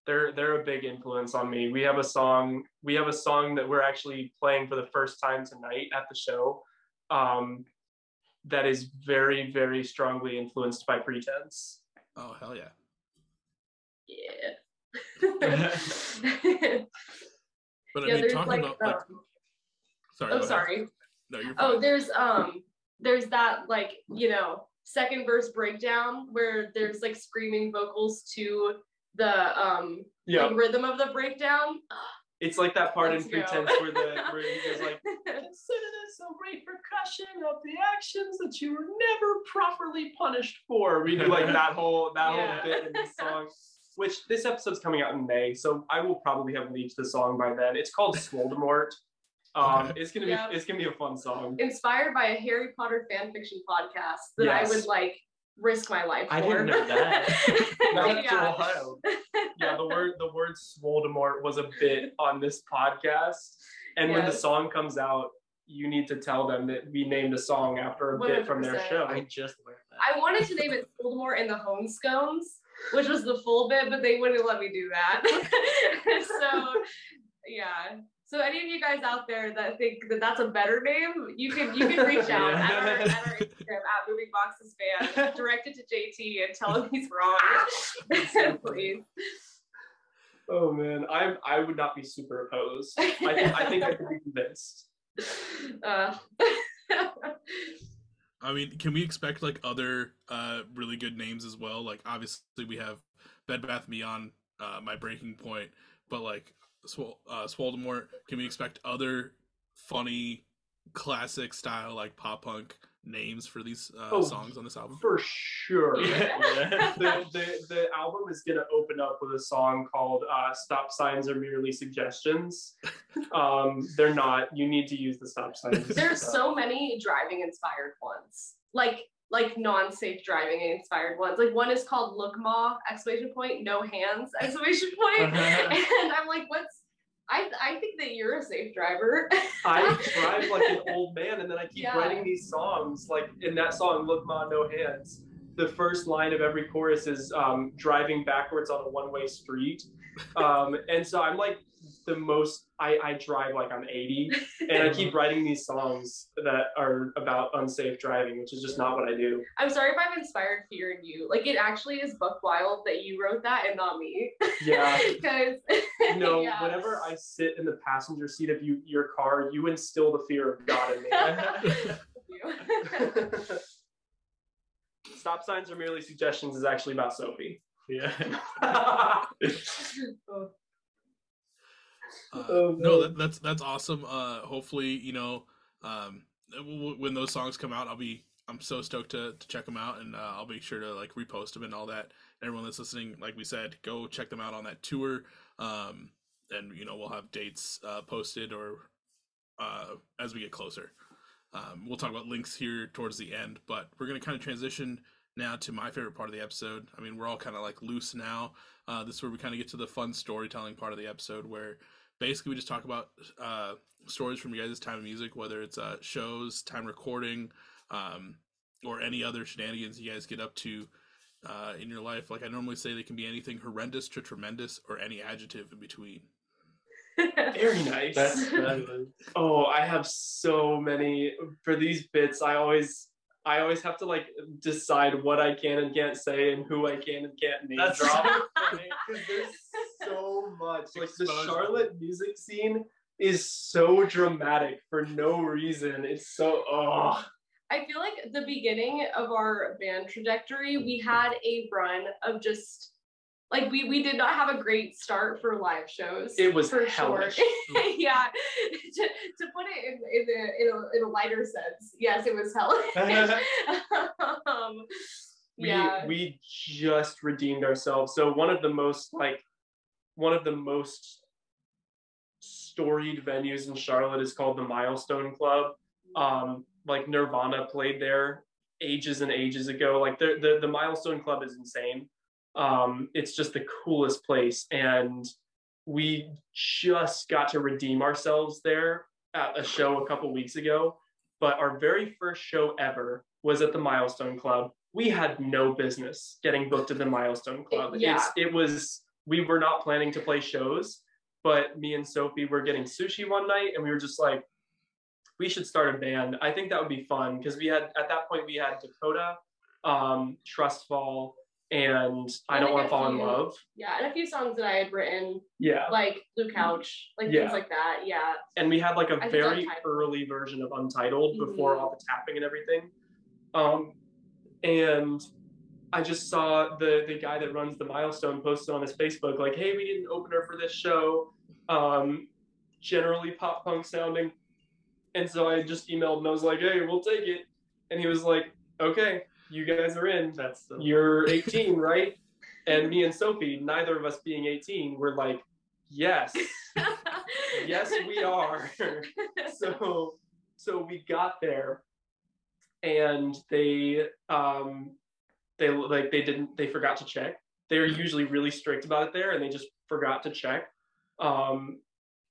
Speaker 2: They're they're a big influence on me. We have a song. We have a song that we're actually playing for the first time tonight at the show. Um, that is very very strongly influenced by Pretense.
Speaker 1: Oh hell yeah!
Speaker 3: Yeah.
Speaker 1: But I
Speaker 3: yeah,
Speaker 1: mean,
Speaker 3: there's
Speaker 1: talking
Speaker 3: like,
Speaker 1: about like,
Speaker 3: um,
Speaker 1: sorry.
Speaker 3: oh sorry.
Speaker 1: No, you're fine.
Speaker 3: Oh, there's um there's that like, you know, second verse breakdown where there's like screaming vocals to the um
Speaker 2: Yeah,
Speaker 3: like, rhythm of the breakdown.
Speaker 2: it's like that part in
Speaker 3: Let's go.
Speaker 2: Pretense where the where he goes like, consider this a repercussion of the actions that you were never properly punished for. We do like that whole that
Speaker 3: Yeah.
Speaker 2: whole bit in the song. Which this episode's coming out in May, so I will probably have leaked the song by then. It's called Swoldemort. Um, it's gonna be
Speaker 3: Yeah.
Speaker 2: it's gonna be a fun song.
Speaker 3: Inspired by a Harry Potter fan fiction podcast that I would like risk my life for.
Speaker 4: I didn't know that.
Speaker 2: That's
Speaker 3: yeah.
Speaker 2: wild. Yeah, the word the word Swoldemort was a bit on this podcast, and when the song comes out, you need to tell them that we named a song after a bit from their show.
Speaker 4: I just learned that.
Speaker 3: I wanted to name it Voldemort and the Home Scones, which was the full bit, but they wouldn't let me do that. so, yeah. So any of you guys out there that think that that's a better name, you can you can reach out at, our, at our Instagram at Moving Boxes Band, direct it to JT and tell him he's wrong, please.
Speaker 2: Oh man, I I would not be super opposed. I think I think I could be convinced.
Speaker 3: Uh,
Speaker 1: I mean, can we expect like other uh really good names as well? Like obviously we have Bed Bath Beyond, uh, my breaking point, but like Swol- uh, Swoldemort, can we expect other funny classic style like pop punk names for these uh,
Speaker 2: Oh,
Speaker 1: songs on this album?
Speaker 2: For sure.
Speaker 4: Yeah.
Speaker 2: the, the the album is gonna open up with a song called uh, "Stop Signs Are Merely Suggestions." Um, they're not. You need to use the stop signs.
Speaker 3: there's so many driving inspired ones, like like non-safe driving inspired ones. Like one is called "Look Ma!" exclamation point, no hands exclamation point, and I'm like, what's I, I think that you're a safe driver.
Speaker 2: I drive like an old man, and then I keep
Speaker 3: Yeah.
Speaker 2: writing these songs. Like in that song, "Look Ma, No Hands." The first line of every chorus is um, driving backwards on a one-way street, um, and so I'm like the most. I, I drive like I'm 80, and I keep writing these songs that are about unsafe driving, which is just not what I do.
Speaker 3: I'm sorry if I've inspired fear in you. Like it actually is Buck Wild that you wrote that and not me.
Speaker 2: Yeah.
Speaker 3: Because
Speaker 2: No,
Speaker 3: yeah.
Speaker 2: whenever I sit in the passenger seat of you, your car, you instill the fear of God in me. Stop signs are merely suggestions is actually about Sophie.
Speaker 4: Yeah.
Speaker 3: Oh,
Speaker 1: Uh,
Speaker 2: Oh,
Speaker 1: no, that, that's that's awesome. Uh, hopefully, you know, um, when those songs come out, I'll be I'm so stoked to, to check them out, and uh, I'll be sure to like repost them and all that. Everyone that's listening, like we said, go check them out on that tour. Um, and you know, we'll have dates uh, posted or uh, as we get closer. Um, we'll talk about links here towards the end, but we're gonna kind of transition now to my favorite part of the episode. I mean, we're all kind of like loose now. Uh, this is where we kind of get to the fun storytelling part of the episode, where basically we just talk about uh, stories from you guys' time of music, whether it's uh, shows, time recording, um, or any other shenanigans you guys get up to uh, in your life. Like I normally say, they can be anything horrendous to tremendous, or any adjective in between.
Speaker 2: Very nice.
Speaker 4: That's.
Speaker 2: Oh, I have so many for these bits. I always, I always have to like decide what I can and can't say and who I can and can't name
Speaker 4: That's
Speaker 2: drop. because there's so much. Like the Charlotte music scene is so dramatic for no reason. It's so oh.
Speaker 3: I feel like the beginning of our band trajectory, we had a run of just like we we did not have a great start for live shows.
Speaker 2: It was
Speaker 3: for
Speaker 2: hellish.
Speaker 3: sure. yeah, to, to put it in in, the, in, a, in a lighter sense, yes, it was hellish. um,
Speaker 2: we
Speaker 3: yeah,
Speaker 2: we just redeemed ourselves. So one of the most like one of the most storied venues in Charlotte is called the Milestone Club. Um, like Nirvana played there ages and ages ago. Like the the, the Milestone Club is insane. Um, it's just the coolest place, and we just got to redeem ourselves there at a show a couple weeks ago. But our very first show ever was at the Milestone Club. We had no business getting booked at the Milestone Club.
Speaker 3: Yeah.
Speaker 2: It's it was we were not planning to play shows, but me and Sophie were getting sushi one night and we were just like, we should start a band. I think that would be fun because we had at that point we had Dakota, um, Trustfall, and I don't
Speaker 3: like
Speaker 2: want to fall in love.
Speaker 3: yeah, and a few songs that I had written,
Speaker 2: Yeah.
Speaker 3: like Blue Couch, like
Speaker 2: Yeah.
Speaker 3: things like that. Yeah,
Speaker 2: and we had like a
Speaker 3: I
Speaker 2: very early version of Untitled before
Speaker 3: Mhm.
Speaker 2: all the tapping and everything. Um, and I just saw the the guy that runs the milestone posted on his Facebook like, "Hey, we need an opener for this show, um, generally pop punk sounding." And so I just emailed and I was like, "Hey, we'll take it." And he was like, "Okay, you guys are in.
Speaker 4: That's so
Speaker 2: You're 18, right?" And me and Sophie, neither of us being 18, were like, "Yes." yes we are so so we got there and they um they like they didn't they forgot to check they're usually really strict about it there and they just forgot to check um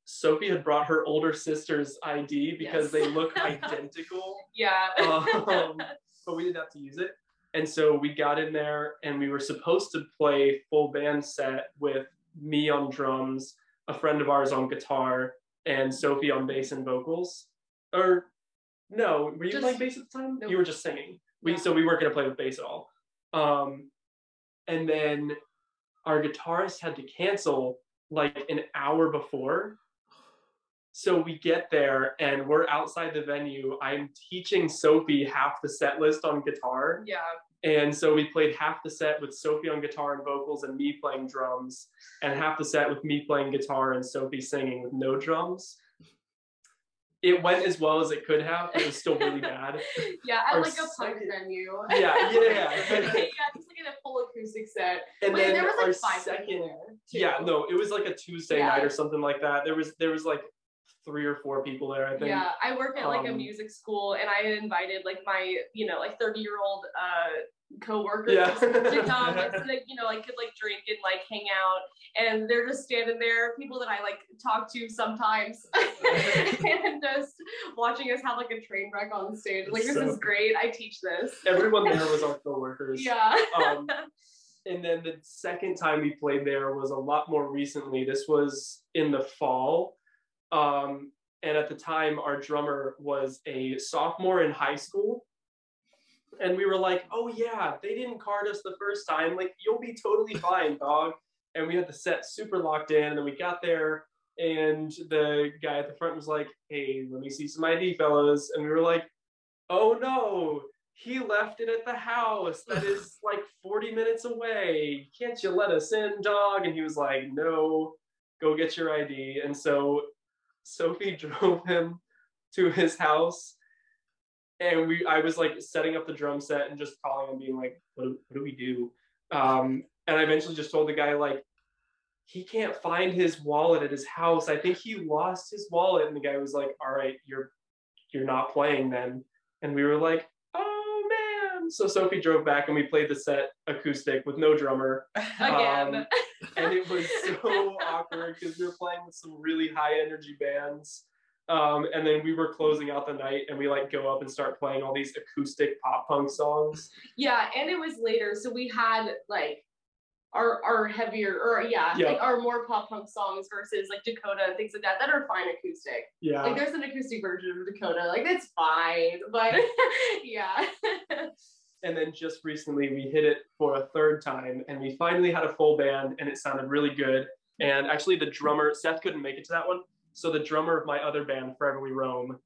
Speaker 2: sophie had brought her older sister's id because
Speaker 3: Yes.
Speaker 2: they look identical
Speaker 3: yeah.
Speaker 2: um, but we didn't have to use it. And so we got in there and we were supposed to play full band set with me on drums, a friend of ours on guitar, and Sophie on bass and vocals. Or no, were you
Speaker 3: Just-
Speaker 2: playing bass at the time?
Speaker 3: Nope.
Speaker 2: You were just singing. We
Speaker 3: Yeah.
Speaker 2: so we weren't gonna play with bass at all. Um, and then our guitarist had to cancel like an hour before. So we get there and we're outside the venue. I'm teaching Sophie half the set list on guitar.
Speaker 3: yeah.
Speaker 2: And so we played half the set with Sophie on guitar and vocals and me playing drums, and half the set with me playing guitar and Sophie singing with no drums. It went as well as it could have. It was still really bad.
Speaker 3: Yeah, at
Speaker 2: Our
Speaker 3: like a punk
Speaker 2: second-
Speaker 3: venue.
Speaker 2: Yeah, yeah, yeah.
Speaker 3: yeah, just like in a full acoustic set.
Speaker 2: And
Speaker 3: Wait,
Speaker 2: then
Speaker 3: there was like
Speaker 2: our
Speaker 3: five
Speaker 2: second,
Speaker 3: there.
Speaker 2: Yeah, no, it was like a Tuesday
Speaker 3: Yeah.
Speaker 2: night or something like that. There was there was like three or four people there. I think.
Speaker 3: Yeah, I work at like a
Speaker 2: Um,
Speaker 3: music school, and I invited like my, you know, like thirty year old uh coworkers
Speaker 2: Yeah.
Speaker 3: to come, so that you know, like could like drink and like hang out, and they're just standing there, people that I like talk to sometimes, and just watching us have like a train wreck on stage. Like this
Speaker 2: So-
Speaker 3: is great. I teach this.
Speaker 2: Everyone there was our coworkers.
Speaker 3: Yeah.
Speaker 2: um, and then the second time we played there was a lot more recently. This was in the fall. Um, and at the time, our drummer was a sophomore in high school. And we were like, oh, yeah, they didn't card us the first time. Like, you'll be totally fine, dog. And we had the set super locked in. And then we got there, and the guy at the front was like, hey, let me see some ID, fellas. And we were like, oh no, he left it at the house that is like 40 minutes away. Can't you let us in, dog? And he was like, no, go get your ID. And so Sophie drove him to his house. And we, I was like setting up the drum set and just calling and being like, "What, do- what do we do?" Um, and I eventually just told the guy like, he can't find his wallet at his house. I think he lost his wallet. And the guy was like, "All right, you're, you're not playing then." And we were like, "Oh man!" So Sophie drove back and we played the set acoustic with no drummer
Speaker 3: Again.
Speaker 2: Um, and it was so awkward because we were playing with some really high energy bands. Um, and then we were closing out the night and we like go up and start playing all these acoustic pop punk songs.
Speaker 3: yeah, and it was later, so we had like our our heavier or yeah,
Speaker 2: Yeah.
Speaker 3: like our more pop punk songs versus like Dakota and things like that that are fine acoustic.
Speaker 2: Yeah.
Speaker 3: Like there's an acoustic version of Dakota, like that's fine, but yeah.
Speaker 2: and then just recently we hit it for a third time and we finally had a full band and it sounded really good. And actually the drummer, Seth couldn't make it to that one. So the drummer of my other band, Forever We Roam,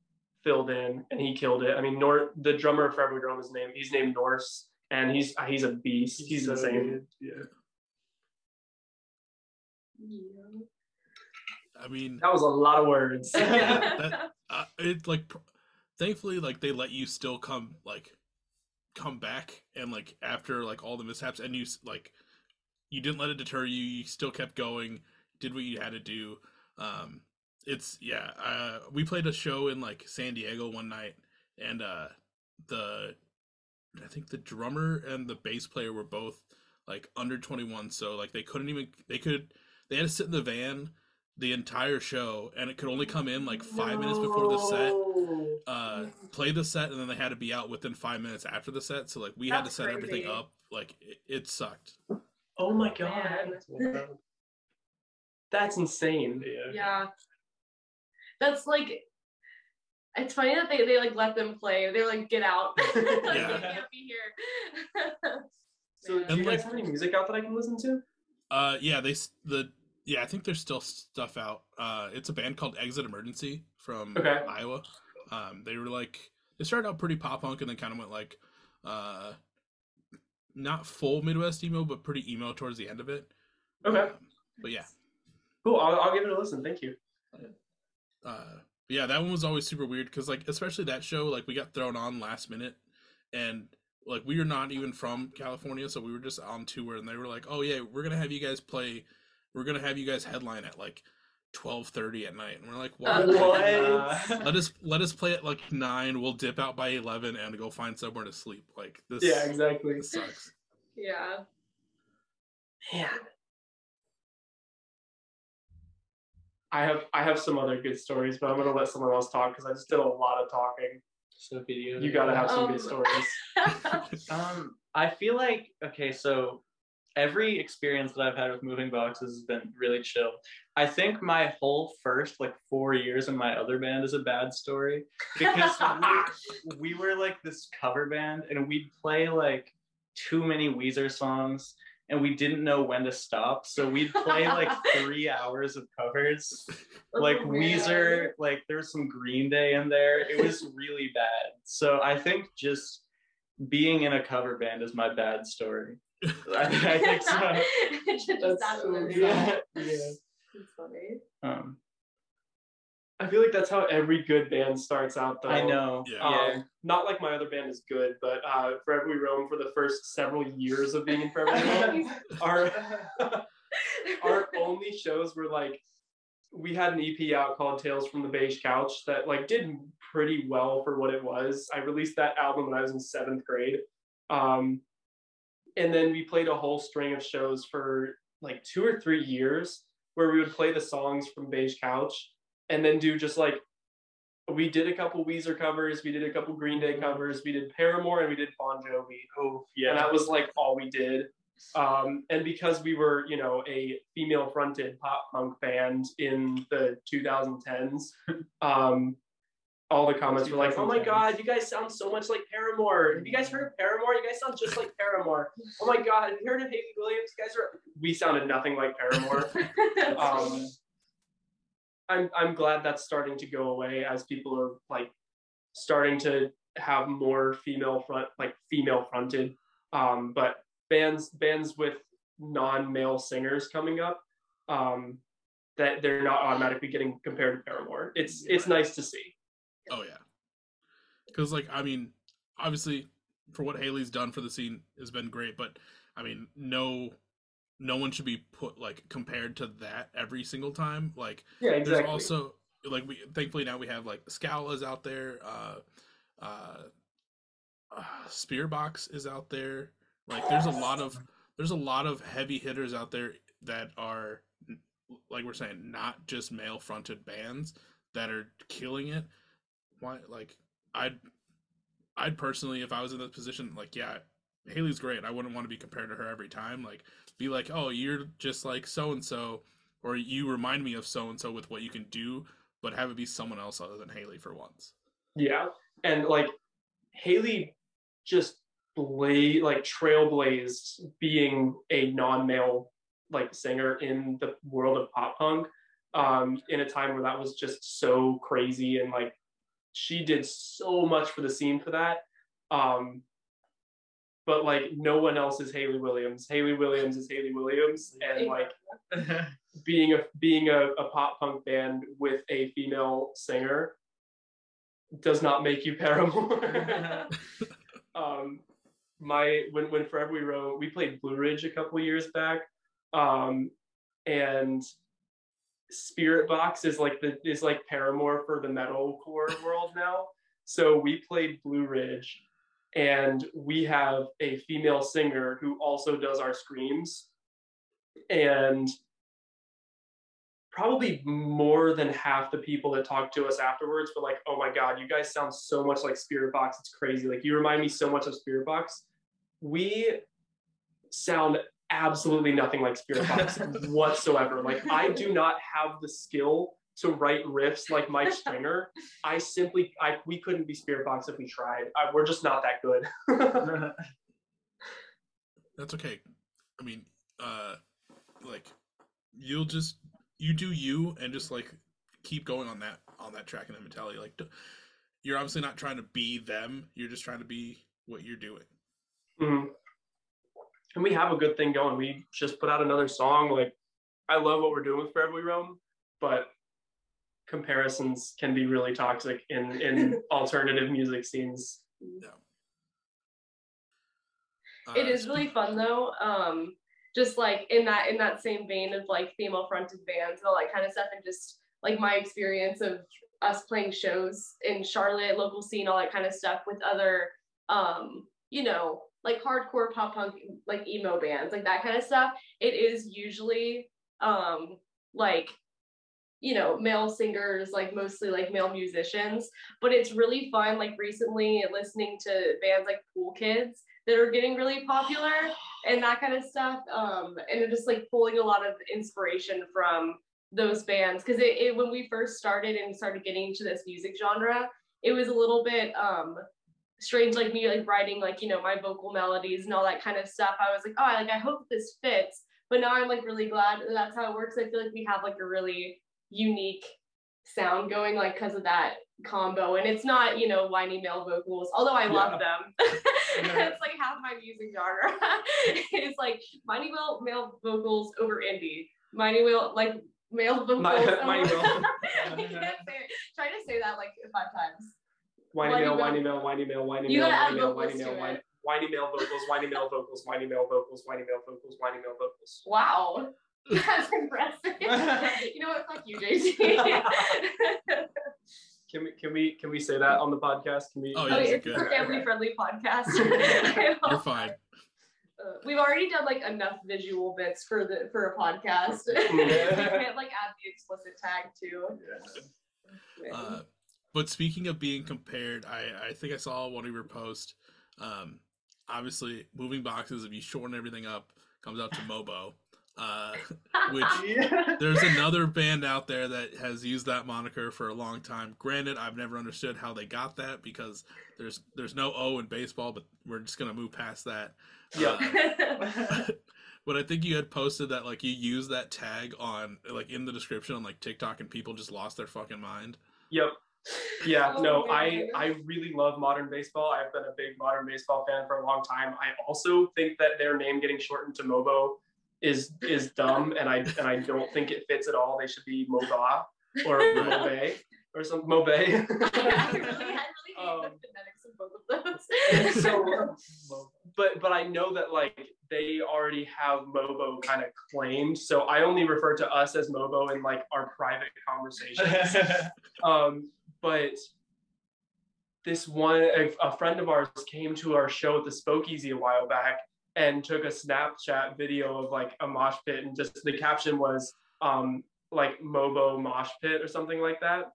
Speaker 2: filled in and he killed it. I mean, Nor the drummer of Forever We Roam is named he's named Norse and he's he's a beast. He's,
Speaker 1: so
Speaker 2: insane.
Speaker 1: good, Yeah. I mean,
Speaker 2: That was a lot of words.
Speaker 1: that, uh, it like pr- thankfully like they let you still come like come back and like after like all the mishaps and you like you didn't let it deter you you still kept going did what you had to do um it's yeah uh we played a show in like san diego one night and uh the i think the drummer and the bass player were both like under 21 so like they couldn't even they could they had to sit in the van the entire show and it could only come in like five minutes before the set
Speaker 2: No.
Speaker 1: uh play the set and then they had to be out within five minutes after the set so like we had to
Speaker 3: That's
Speaker 1: set everything up like it, it sucked
Speaker 2: Oh my god.
Speaker 3: Man.
Speaker 2: That's insane.
Speaker 3: yeah. That's like it's funny that they, they like let them play. They're like, get out. like, You
Speaker 1: Yeah.
Speaker 3: can't be here.
Speaker 2: So
Speaker 3: Man.
Speaker 2: do you
Speaker 1: And,
Speaker 2: guys have any music out that I can listen to?
Speaker 1: uh yeah they the yeah i think there's still stuff out uh it's a band called exit emergency from
Speaker 2: Okay.
Speaker 1: iowa um they were like they started out pretty pop punk and then kind of went like uh not full midwest emo but pretty emo towards the end of it
Speaker 2: Okay.
Speaker 1: Um, but yeah
Speaker 2: Cool. I'll, I'll give it a listen. Thank you.
Speaker 1: Uh yeah that one was always super weird because like especially that show like we got thrown on last minute and like we were not even from california so we were just on tour and they were like oh yeah we're gonna have you guys play we're gonna have you guys headline at like 12.30 at night and we're like what
Speaker 3: Uh,
Speaker 1: let us let us play at like 9 we'll dip out by 11 and go find somewhere to sleep like this
Speaker 2: yeah, exactly.
Speaker 1: this sucks
Speaker 3: yeah.
Speaker 2: Man. I have I have some other good stories, but I'm gonna let someone else talk because I just did a lot of talking.
Speaker 4: So video.
Speaker 2: You gotta have some
Speaker 3: Um,
Speaker 2: good stories.
Speaker 4: Um, I feel like okay, so every experience that I've had with moving boxes has been really chill. I think my whole first like four years in my other band is a bad story because we, we were like this cover band and we'd play like too many Weezer songs and we didn't know when to stop. So we'd play like three hours of covers like
Speaker 3: Oh,
Speaker 4: Weezer, like there's some Green Day in there. It was really bad. So I think just being in a cover band is my bad story. I, I think so.
Speaker 2: That's
Speaker 3: sound
Speaker 2: so
Speaker 3: really
Speaker 2: good.
Speaker 3: sad.
Speaker 2: Yeah.
Speaker 3: It's funny.
Speaker 4: Um,
Speaker 2: I feel like that's how every good band starts out, though.
Speaker 4: I know.
Speaker 1: Yeah.
Speaker 4: Yeah.
Speaker 2: Um, not like my other band is good, but uh, Forever We Roam for the first several years of being in Forever We Roam, our our only shows were like we had an EP out called Tales from the Beige Couch that like did pretty well for what it was. I released that album when I was in seventh grade. Um, and then we played a whole string of shows for like two or three years where we would play the songs from Beige Couch and then do just like we did a couple Weezer covers, we did a couple Green Day covers, we did Paramore and we did Bon Jovi.
Speaker 4: Oh, yeah.
Speaker 2: And that was like all we did. Um, and because we were, you know, a female fronted pop punk band in the 2010s, um, all the comments were like, oh my God, you guys sound so much like Paramore. Have you guys heard of Paramore? You guys sound just like Paramore. Oh my God, have you heard of Hayley Williams? You guys are, we sounded nothing like Paramore. um, I'm I'm glad that's starting to go away as people are like starting to have more female front like female fronted. Um, but bands bands with non-male singers coming up um, that they're not automatically getting compared to Paramore. It's it's nice to see.
Speaker 1: Oh yeah, because like I mean, obviously, for what Hayley's done for the scene has been great, but I mean, no, no one should be put like compared to that every single time. Like,
Speaker 2: Yeah, exactly.
Speaker 1: there's also like we thankfully now we have like Scala's out there, uh, uh, uh, Spiritbox is out there. Like, there's a lot of there's a lot of heavy hitters out there that are like we're saying not just male fronted bands that are killing it why like i'd i'd personally if i was in this position like yeah hayley's great i wouldn't want to be compared to her every time like be like oh you're just like so and so or you remind me of so and so with what you can do but have it be someone else other than hayley for once
Speaker 2: Yeah, and like Hayley just blade like trailblazed being a non-male like singer in the world of pop punk um, in a time where that was just so crazy and like she did so much for the scene for that. Um, but like no one else is Hayley Williams. Hayley Williams is Hayley Williams, and like being a being a, a pop punk band with a female singer does not make you Paramore. um, my when when Forever We Roam, we played Blue Ridge a couple years back, um, and Spirit Box is like the is like Paramore for the metalcore world now. So we played Blue Ridge, and we have a female singer who also does our screams, and probably more than half the people that talk to us afterwards were like, "Oh my god, you guys sound so much like Spirit Box. It's crazy. Like you remind me so much of Spirit Box." We sound absolutely nothing like Spirit Box whatsoever. Like I do not have the skill to write riffs like Mike Stringer. I simply, I we couldn't be Spirit Box if we tried. I, we're just not that good.
Speaker 1: that's okay i mean uh like you'll just you do you and just like keep going on that on that track and that mentality like you're obviously not trying to be them you're just trying to be what you're doing
Speaker 2: Mhm. And we have a good thing going. We just put out another song. Like I love what we're doing with Forever We Roam, but comparisons can be really toxic in in alternative music scenes.
Speaker 1: uh,
Speaker 3: it is really fun though um just like in that in that same vein of like female fronted bands and all that kind of stuff and just like my experience of us playing shows in charlotte local scene all that kind of stuff with other um you know like hardcore pop punk like emo bands like that kind of stuff it is usually um like you know male singers like mostly like male musicians but it's really fun like recently listening to bands like pool kids that are getting really popular and that kind of stuff. Um, and it just like pulling a lot of inspiration from those bands because it, it when we first started and started getting into this music genre, it was a little bit um strange like me like writing like you know my vocal melodies and all that kind of stuff. I was like, oh, I like I hope this fits. But now I'm like really glad that that's how it works. I feel like we have like a really unique sound going like because of that combo. And it's not you know whiny male vocals although i love them. It's like half my music genre. It's like whiny male, male vocals over indie. Whiny male like male vocals
Speaker 2: Mi-
Speaker 3: over-
Speaker 2: whiny male.
Speaker 3: I can't say it. try to say that like five times.
Speaker 2: Whiny
Speaker 3: Whiny
Speaker 2: male,
Speaker 3: male.
Speaker 2: whiny male, whiny male, whiny male, whiny male, whiny male, whiny whiny male vocals, whiny male vocals, whiny male vocals, whiny male vocals, whiny male vocals.
Speaker 3: wow that's impressive you know what fuck you jt
Speaker 2: Can we can we can we say that on the podcast? Can we?
Speaker 1: Oh,
Speaker 3: oh,
Speaker 1: yeah,
Speaker 3: it's
Speaker 1: good.
Speaker 3: a family friendly podcast
Speaker 1: you're fine
Speaker 3: Uh, we've already done like enough visual bits for the for a podcast. we can't like add the explicit tag too.
Speaker 1: Uh, but speaking of being compared, I, I think I saw one of your posts. Um, obviously, moving boxes, if you shorten everything up, comes out to Mobo. Uh, which
Speaker 4: yeah.
Speaker 1: there's another band out there that has used that moniker for a long time. Granted, I've never understood how they got that because there's there's no O in baseball, but we're just gonna move past that.
Speaker 2: Yeah.
Speaker 1: Uh, but I think you had posted that like you used that tag on like in the description on like TikTok and people just lost their fucking mind.
Speaker 2: Yep. Yeah,
Speaker 3: Oh,
Speaker 2: no,
Speaker 3: man.
Speaker 2: I I really love modern baseball. I've been a big modern baseball fan for a long time. I also think that their name getting shortened to Mobo is is dumb, and I and I don't think it fits at all. They should be Moba or Mobe or some Mobe.
Speaker 3: I really, I really hate
Speaker 2: Um,
Speaker 3: the phonetics of both of those.
Speaker 2: so, but but I know that like they already have Mobo kind of claimed, so I only refer to us as Mobo in like our private conversations. um, but this one, a, a friend of ours came to our show at the Spokeasy a while back and took a Snapchat video of like a mosh pit, and just the caption was um, like Mobo mosh pit or something like that.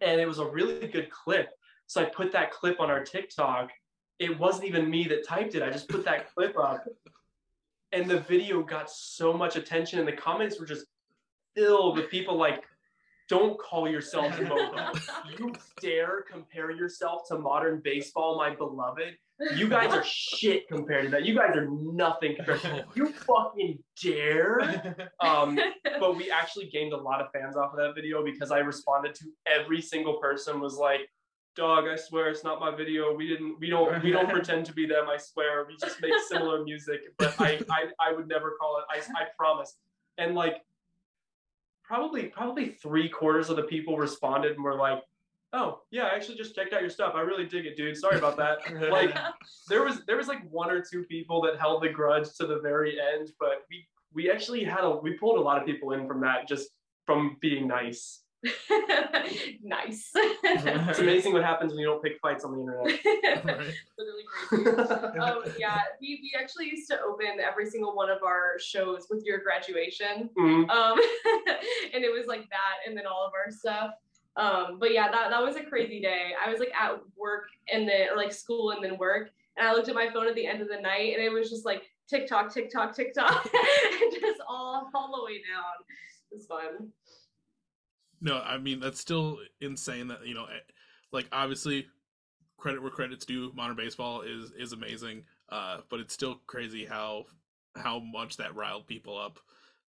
Speaker 2: And it was a really good clip. So I put that clip on our TikTok. It wasn't even me that typed it. I just put that clip up. And the video got so much attention, and the comments were just filled with people like, don't call yourself Mobo. You dare compare yourself to modern baseball, my beloved. You guys are shit compared to that. You guys are nothing compared to You fucking dare. Um, but we actually gained a lot of fans off of that video because I responded to every single person was like, dog, I swear it's not my video. We didn't we don't we don't pretend to be them, I swear. We just make similar music. But I I, I would never call it I, I promise. And like probably probably three quarters of the people responded and were like, oh yeah, I actually just checked out your stuff. I really dig it, dude. Sorry about that. like there was there was like one or two people that held the grudge to the very end, but we we actually had a we pulled a lot of people in from that just from being nice.
Speaker 3: nice.
Speaker 2: It's amazing what happens when you don't pick fights on the internet.
Speaker 1: Right.
Speaker 3: Literally crazy. um, yeah, we, we actually used to open every single one of our shows with your graduation.
Speaker 2: Mhm.
Speaker 3: Um, and it was like that, and then all of our stuff. Um, but yeah, that, that was a crazy day. I was like at work and then, or like school and then work. And I looked at my phone at the end of the night and it was just like TikTok, TikTok, TikTok, and just all, all the way down. It was fun.
Speaker 1: No, I mean that's still insane that you know, eh, like obviously, credit where credit's due. Modern baseball is is amazing, uh, but it's still crazy how how much that riled people up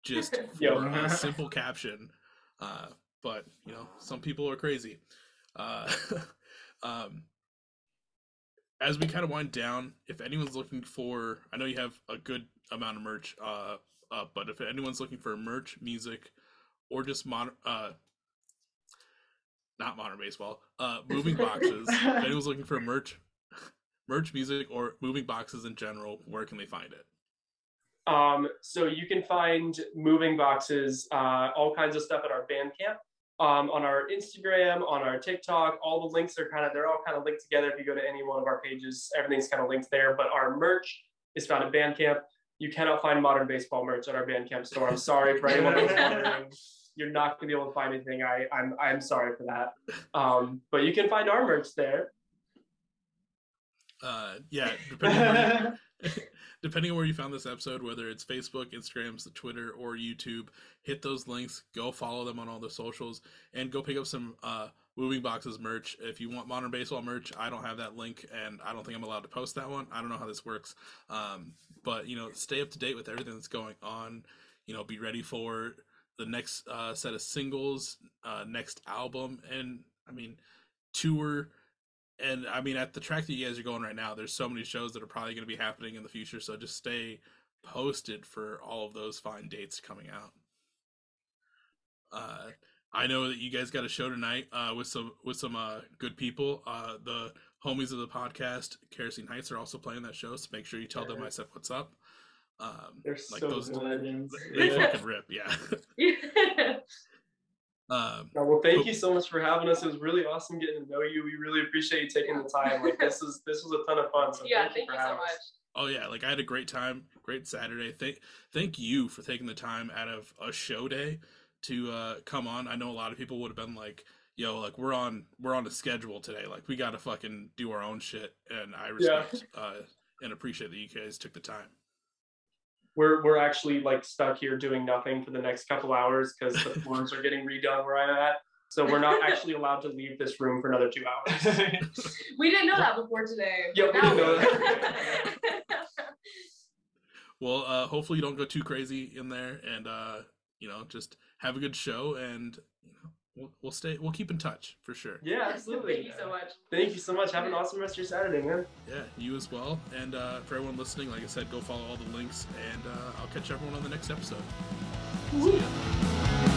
Speaker 1: just for a simple caption. Uh, but you know, some people are crazy. Uh, um, as we kind of wind down, if anyone's looking for, I know you have a good amount of merch uh, up, but if anyone's looking for merch, music, or just modern, uh, not modern baseball, uh, moving boxes. if anyone's looking for merch, merch, music, or moving boxes in general, where can they find it?
Speaker 2: Um, so you can find moving boxes, uh, all kinds of stuff at our Bandcamp, um, on our Instagram, on our TikTok. All the links are kind of they're all kind of linked together. If you go to any one of our pages, everything's kind of linked there. But our merch is found at Bandcamp. You cannot find modern baseball merch at our Bandcamp store. I'm sorry for anyone who's wondering. You're not gonna be able to find anything. I, I'm I'm sorry for that. Um, but you can find our merch there.
Speaker 1: Uh, yeah, depending on where you, depending on where you found this episode, whether it's Facebook, Instagrams, the Twitter, or YouTube, hit those links. Go follow them on all the socials, and go pick up some uh, moving boxes merch. If you want modern baseball merch, I don't have that link, and I don't think I'm allowed to post that one. I don't know how this works, um, but you know, stay up to date with everything that's going on. You know, be ready for the next uh, set of singles, uh, next album, and I mean, tour and I mean, at the track that you guys are going right now, there's so many shows that are probably going to be happening in the future. So just stay posted for all of those fine dates coming out. Uh, I know that you guys got a show tonight uh, with some with some uh, good people. Uh, the homies of the podcast, Kerosene Heights, are also playing that show. So make sure you tell them I said what's up. Um,
Speaker 2: They're
Speaker 1: like
Speaker 2: so
Speaker 1: those,
Speaker 2: good.
Speaker 4: legends.
Speaker 1: they
Speaker 3: Yeah.
Speaker 1: fucking rip, yeah. um,
Speaker 2: Yeah, well, thank you so much for having us. It was really awesome getting to know you. We really appreciate you taking the time. Like this is this was a ton of fun. So
Speaker 3: yeah,
Speaker 2: thank,
Speaker 3: thank
Speaker 2: you
Speaker 3: you so much.
Speaker 2: us.
Speaker 1: Oh yeah, like I had a great time, great Saturday. Thank thank you for taking the time out of a show day to uh come on. I know a lot of people would have been like, "Yo, like we're on we're on a schedule today. Like we got to fucking do our own shit." And I
Speaker 2: Yeah.
Speaker 1: respect uh and appreciate that you guys took the time.
Speaker 2: We're we're actually like stuck here doing nothing for the next couple hours because the floors are getting redone where I'm at. So we're not actually allowed to leave this room for another two hours.
Speaker 3: We didn't know that before today.
Speaker 2: Yeah, we didn't know
Speaker 1: Well, uh hopefully you don't go too crazy in there and uh you know, just have a good show and you know, we'll, we'll stay. We'll keep in touch for sure.
Speaker 2: Yeah, absolutely.
Speaker 3: Thank you so much.
Speaker 2: Thank you so much. Have an awesome rest of your Saturday, man.
Speaker 1: Yeah, you as well. And uh, for everyone listening, like I said, go follow all the links, and uh, I'll catch everyone on the next episode. See ya.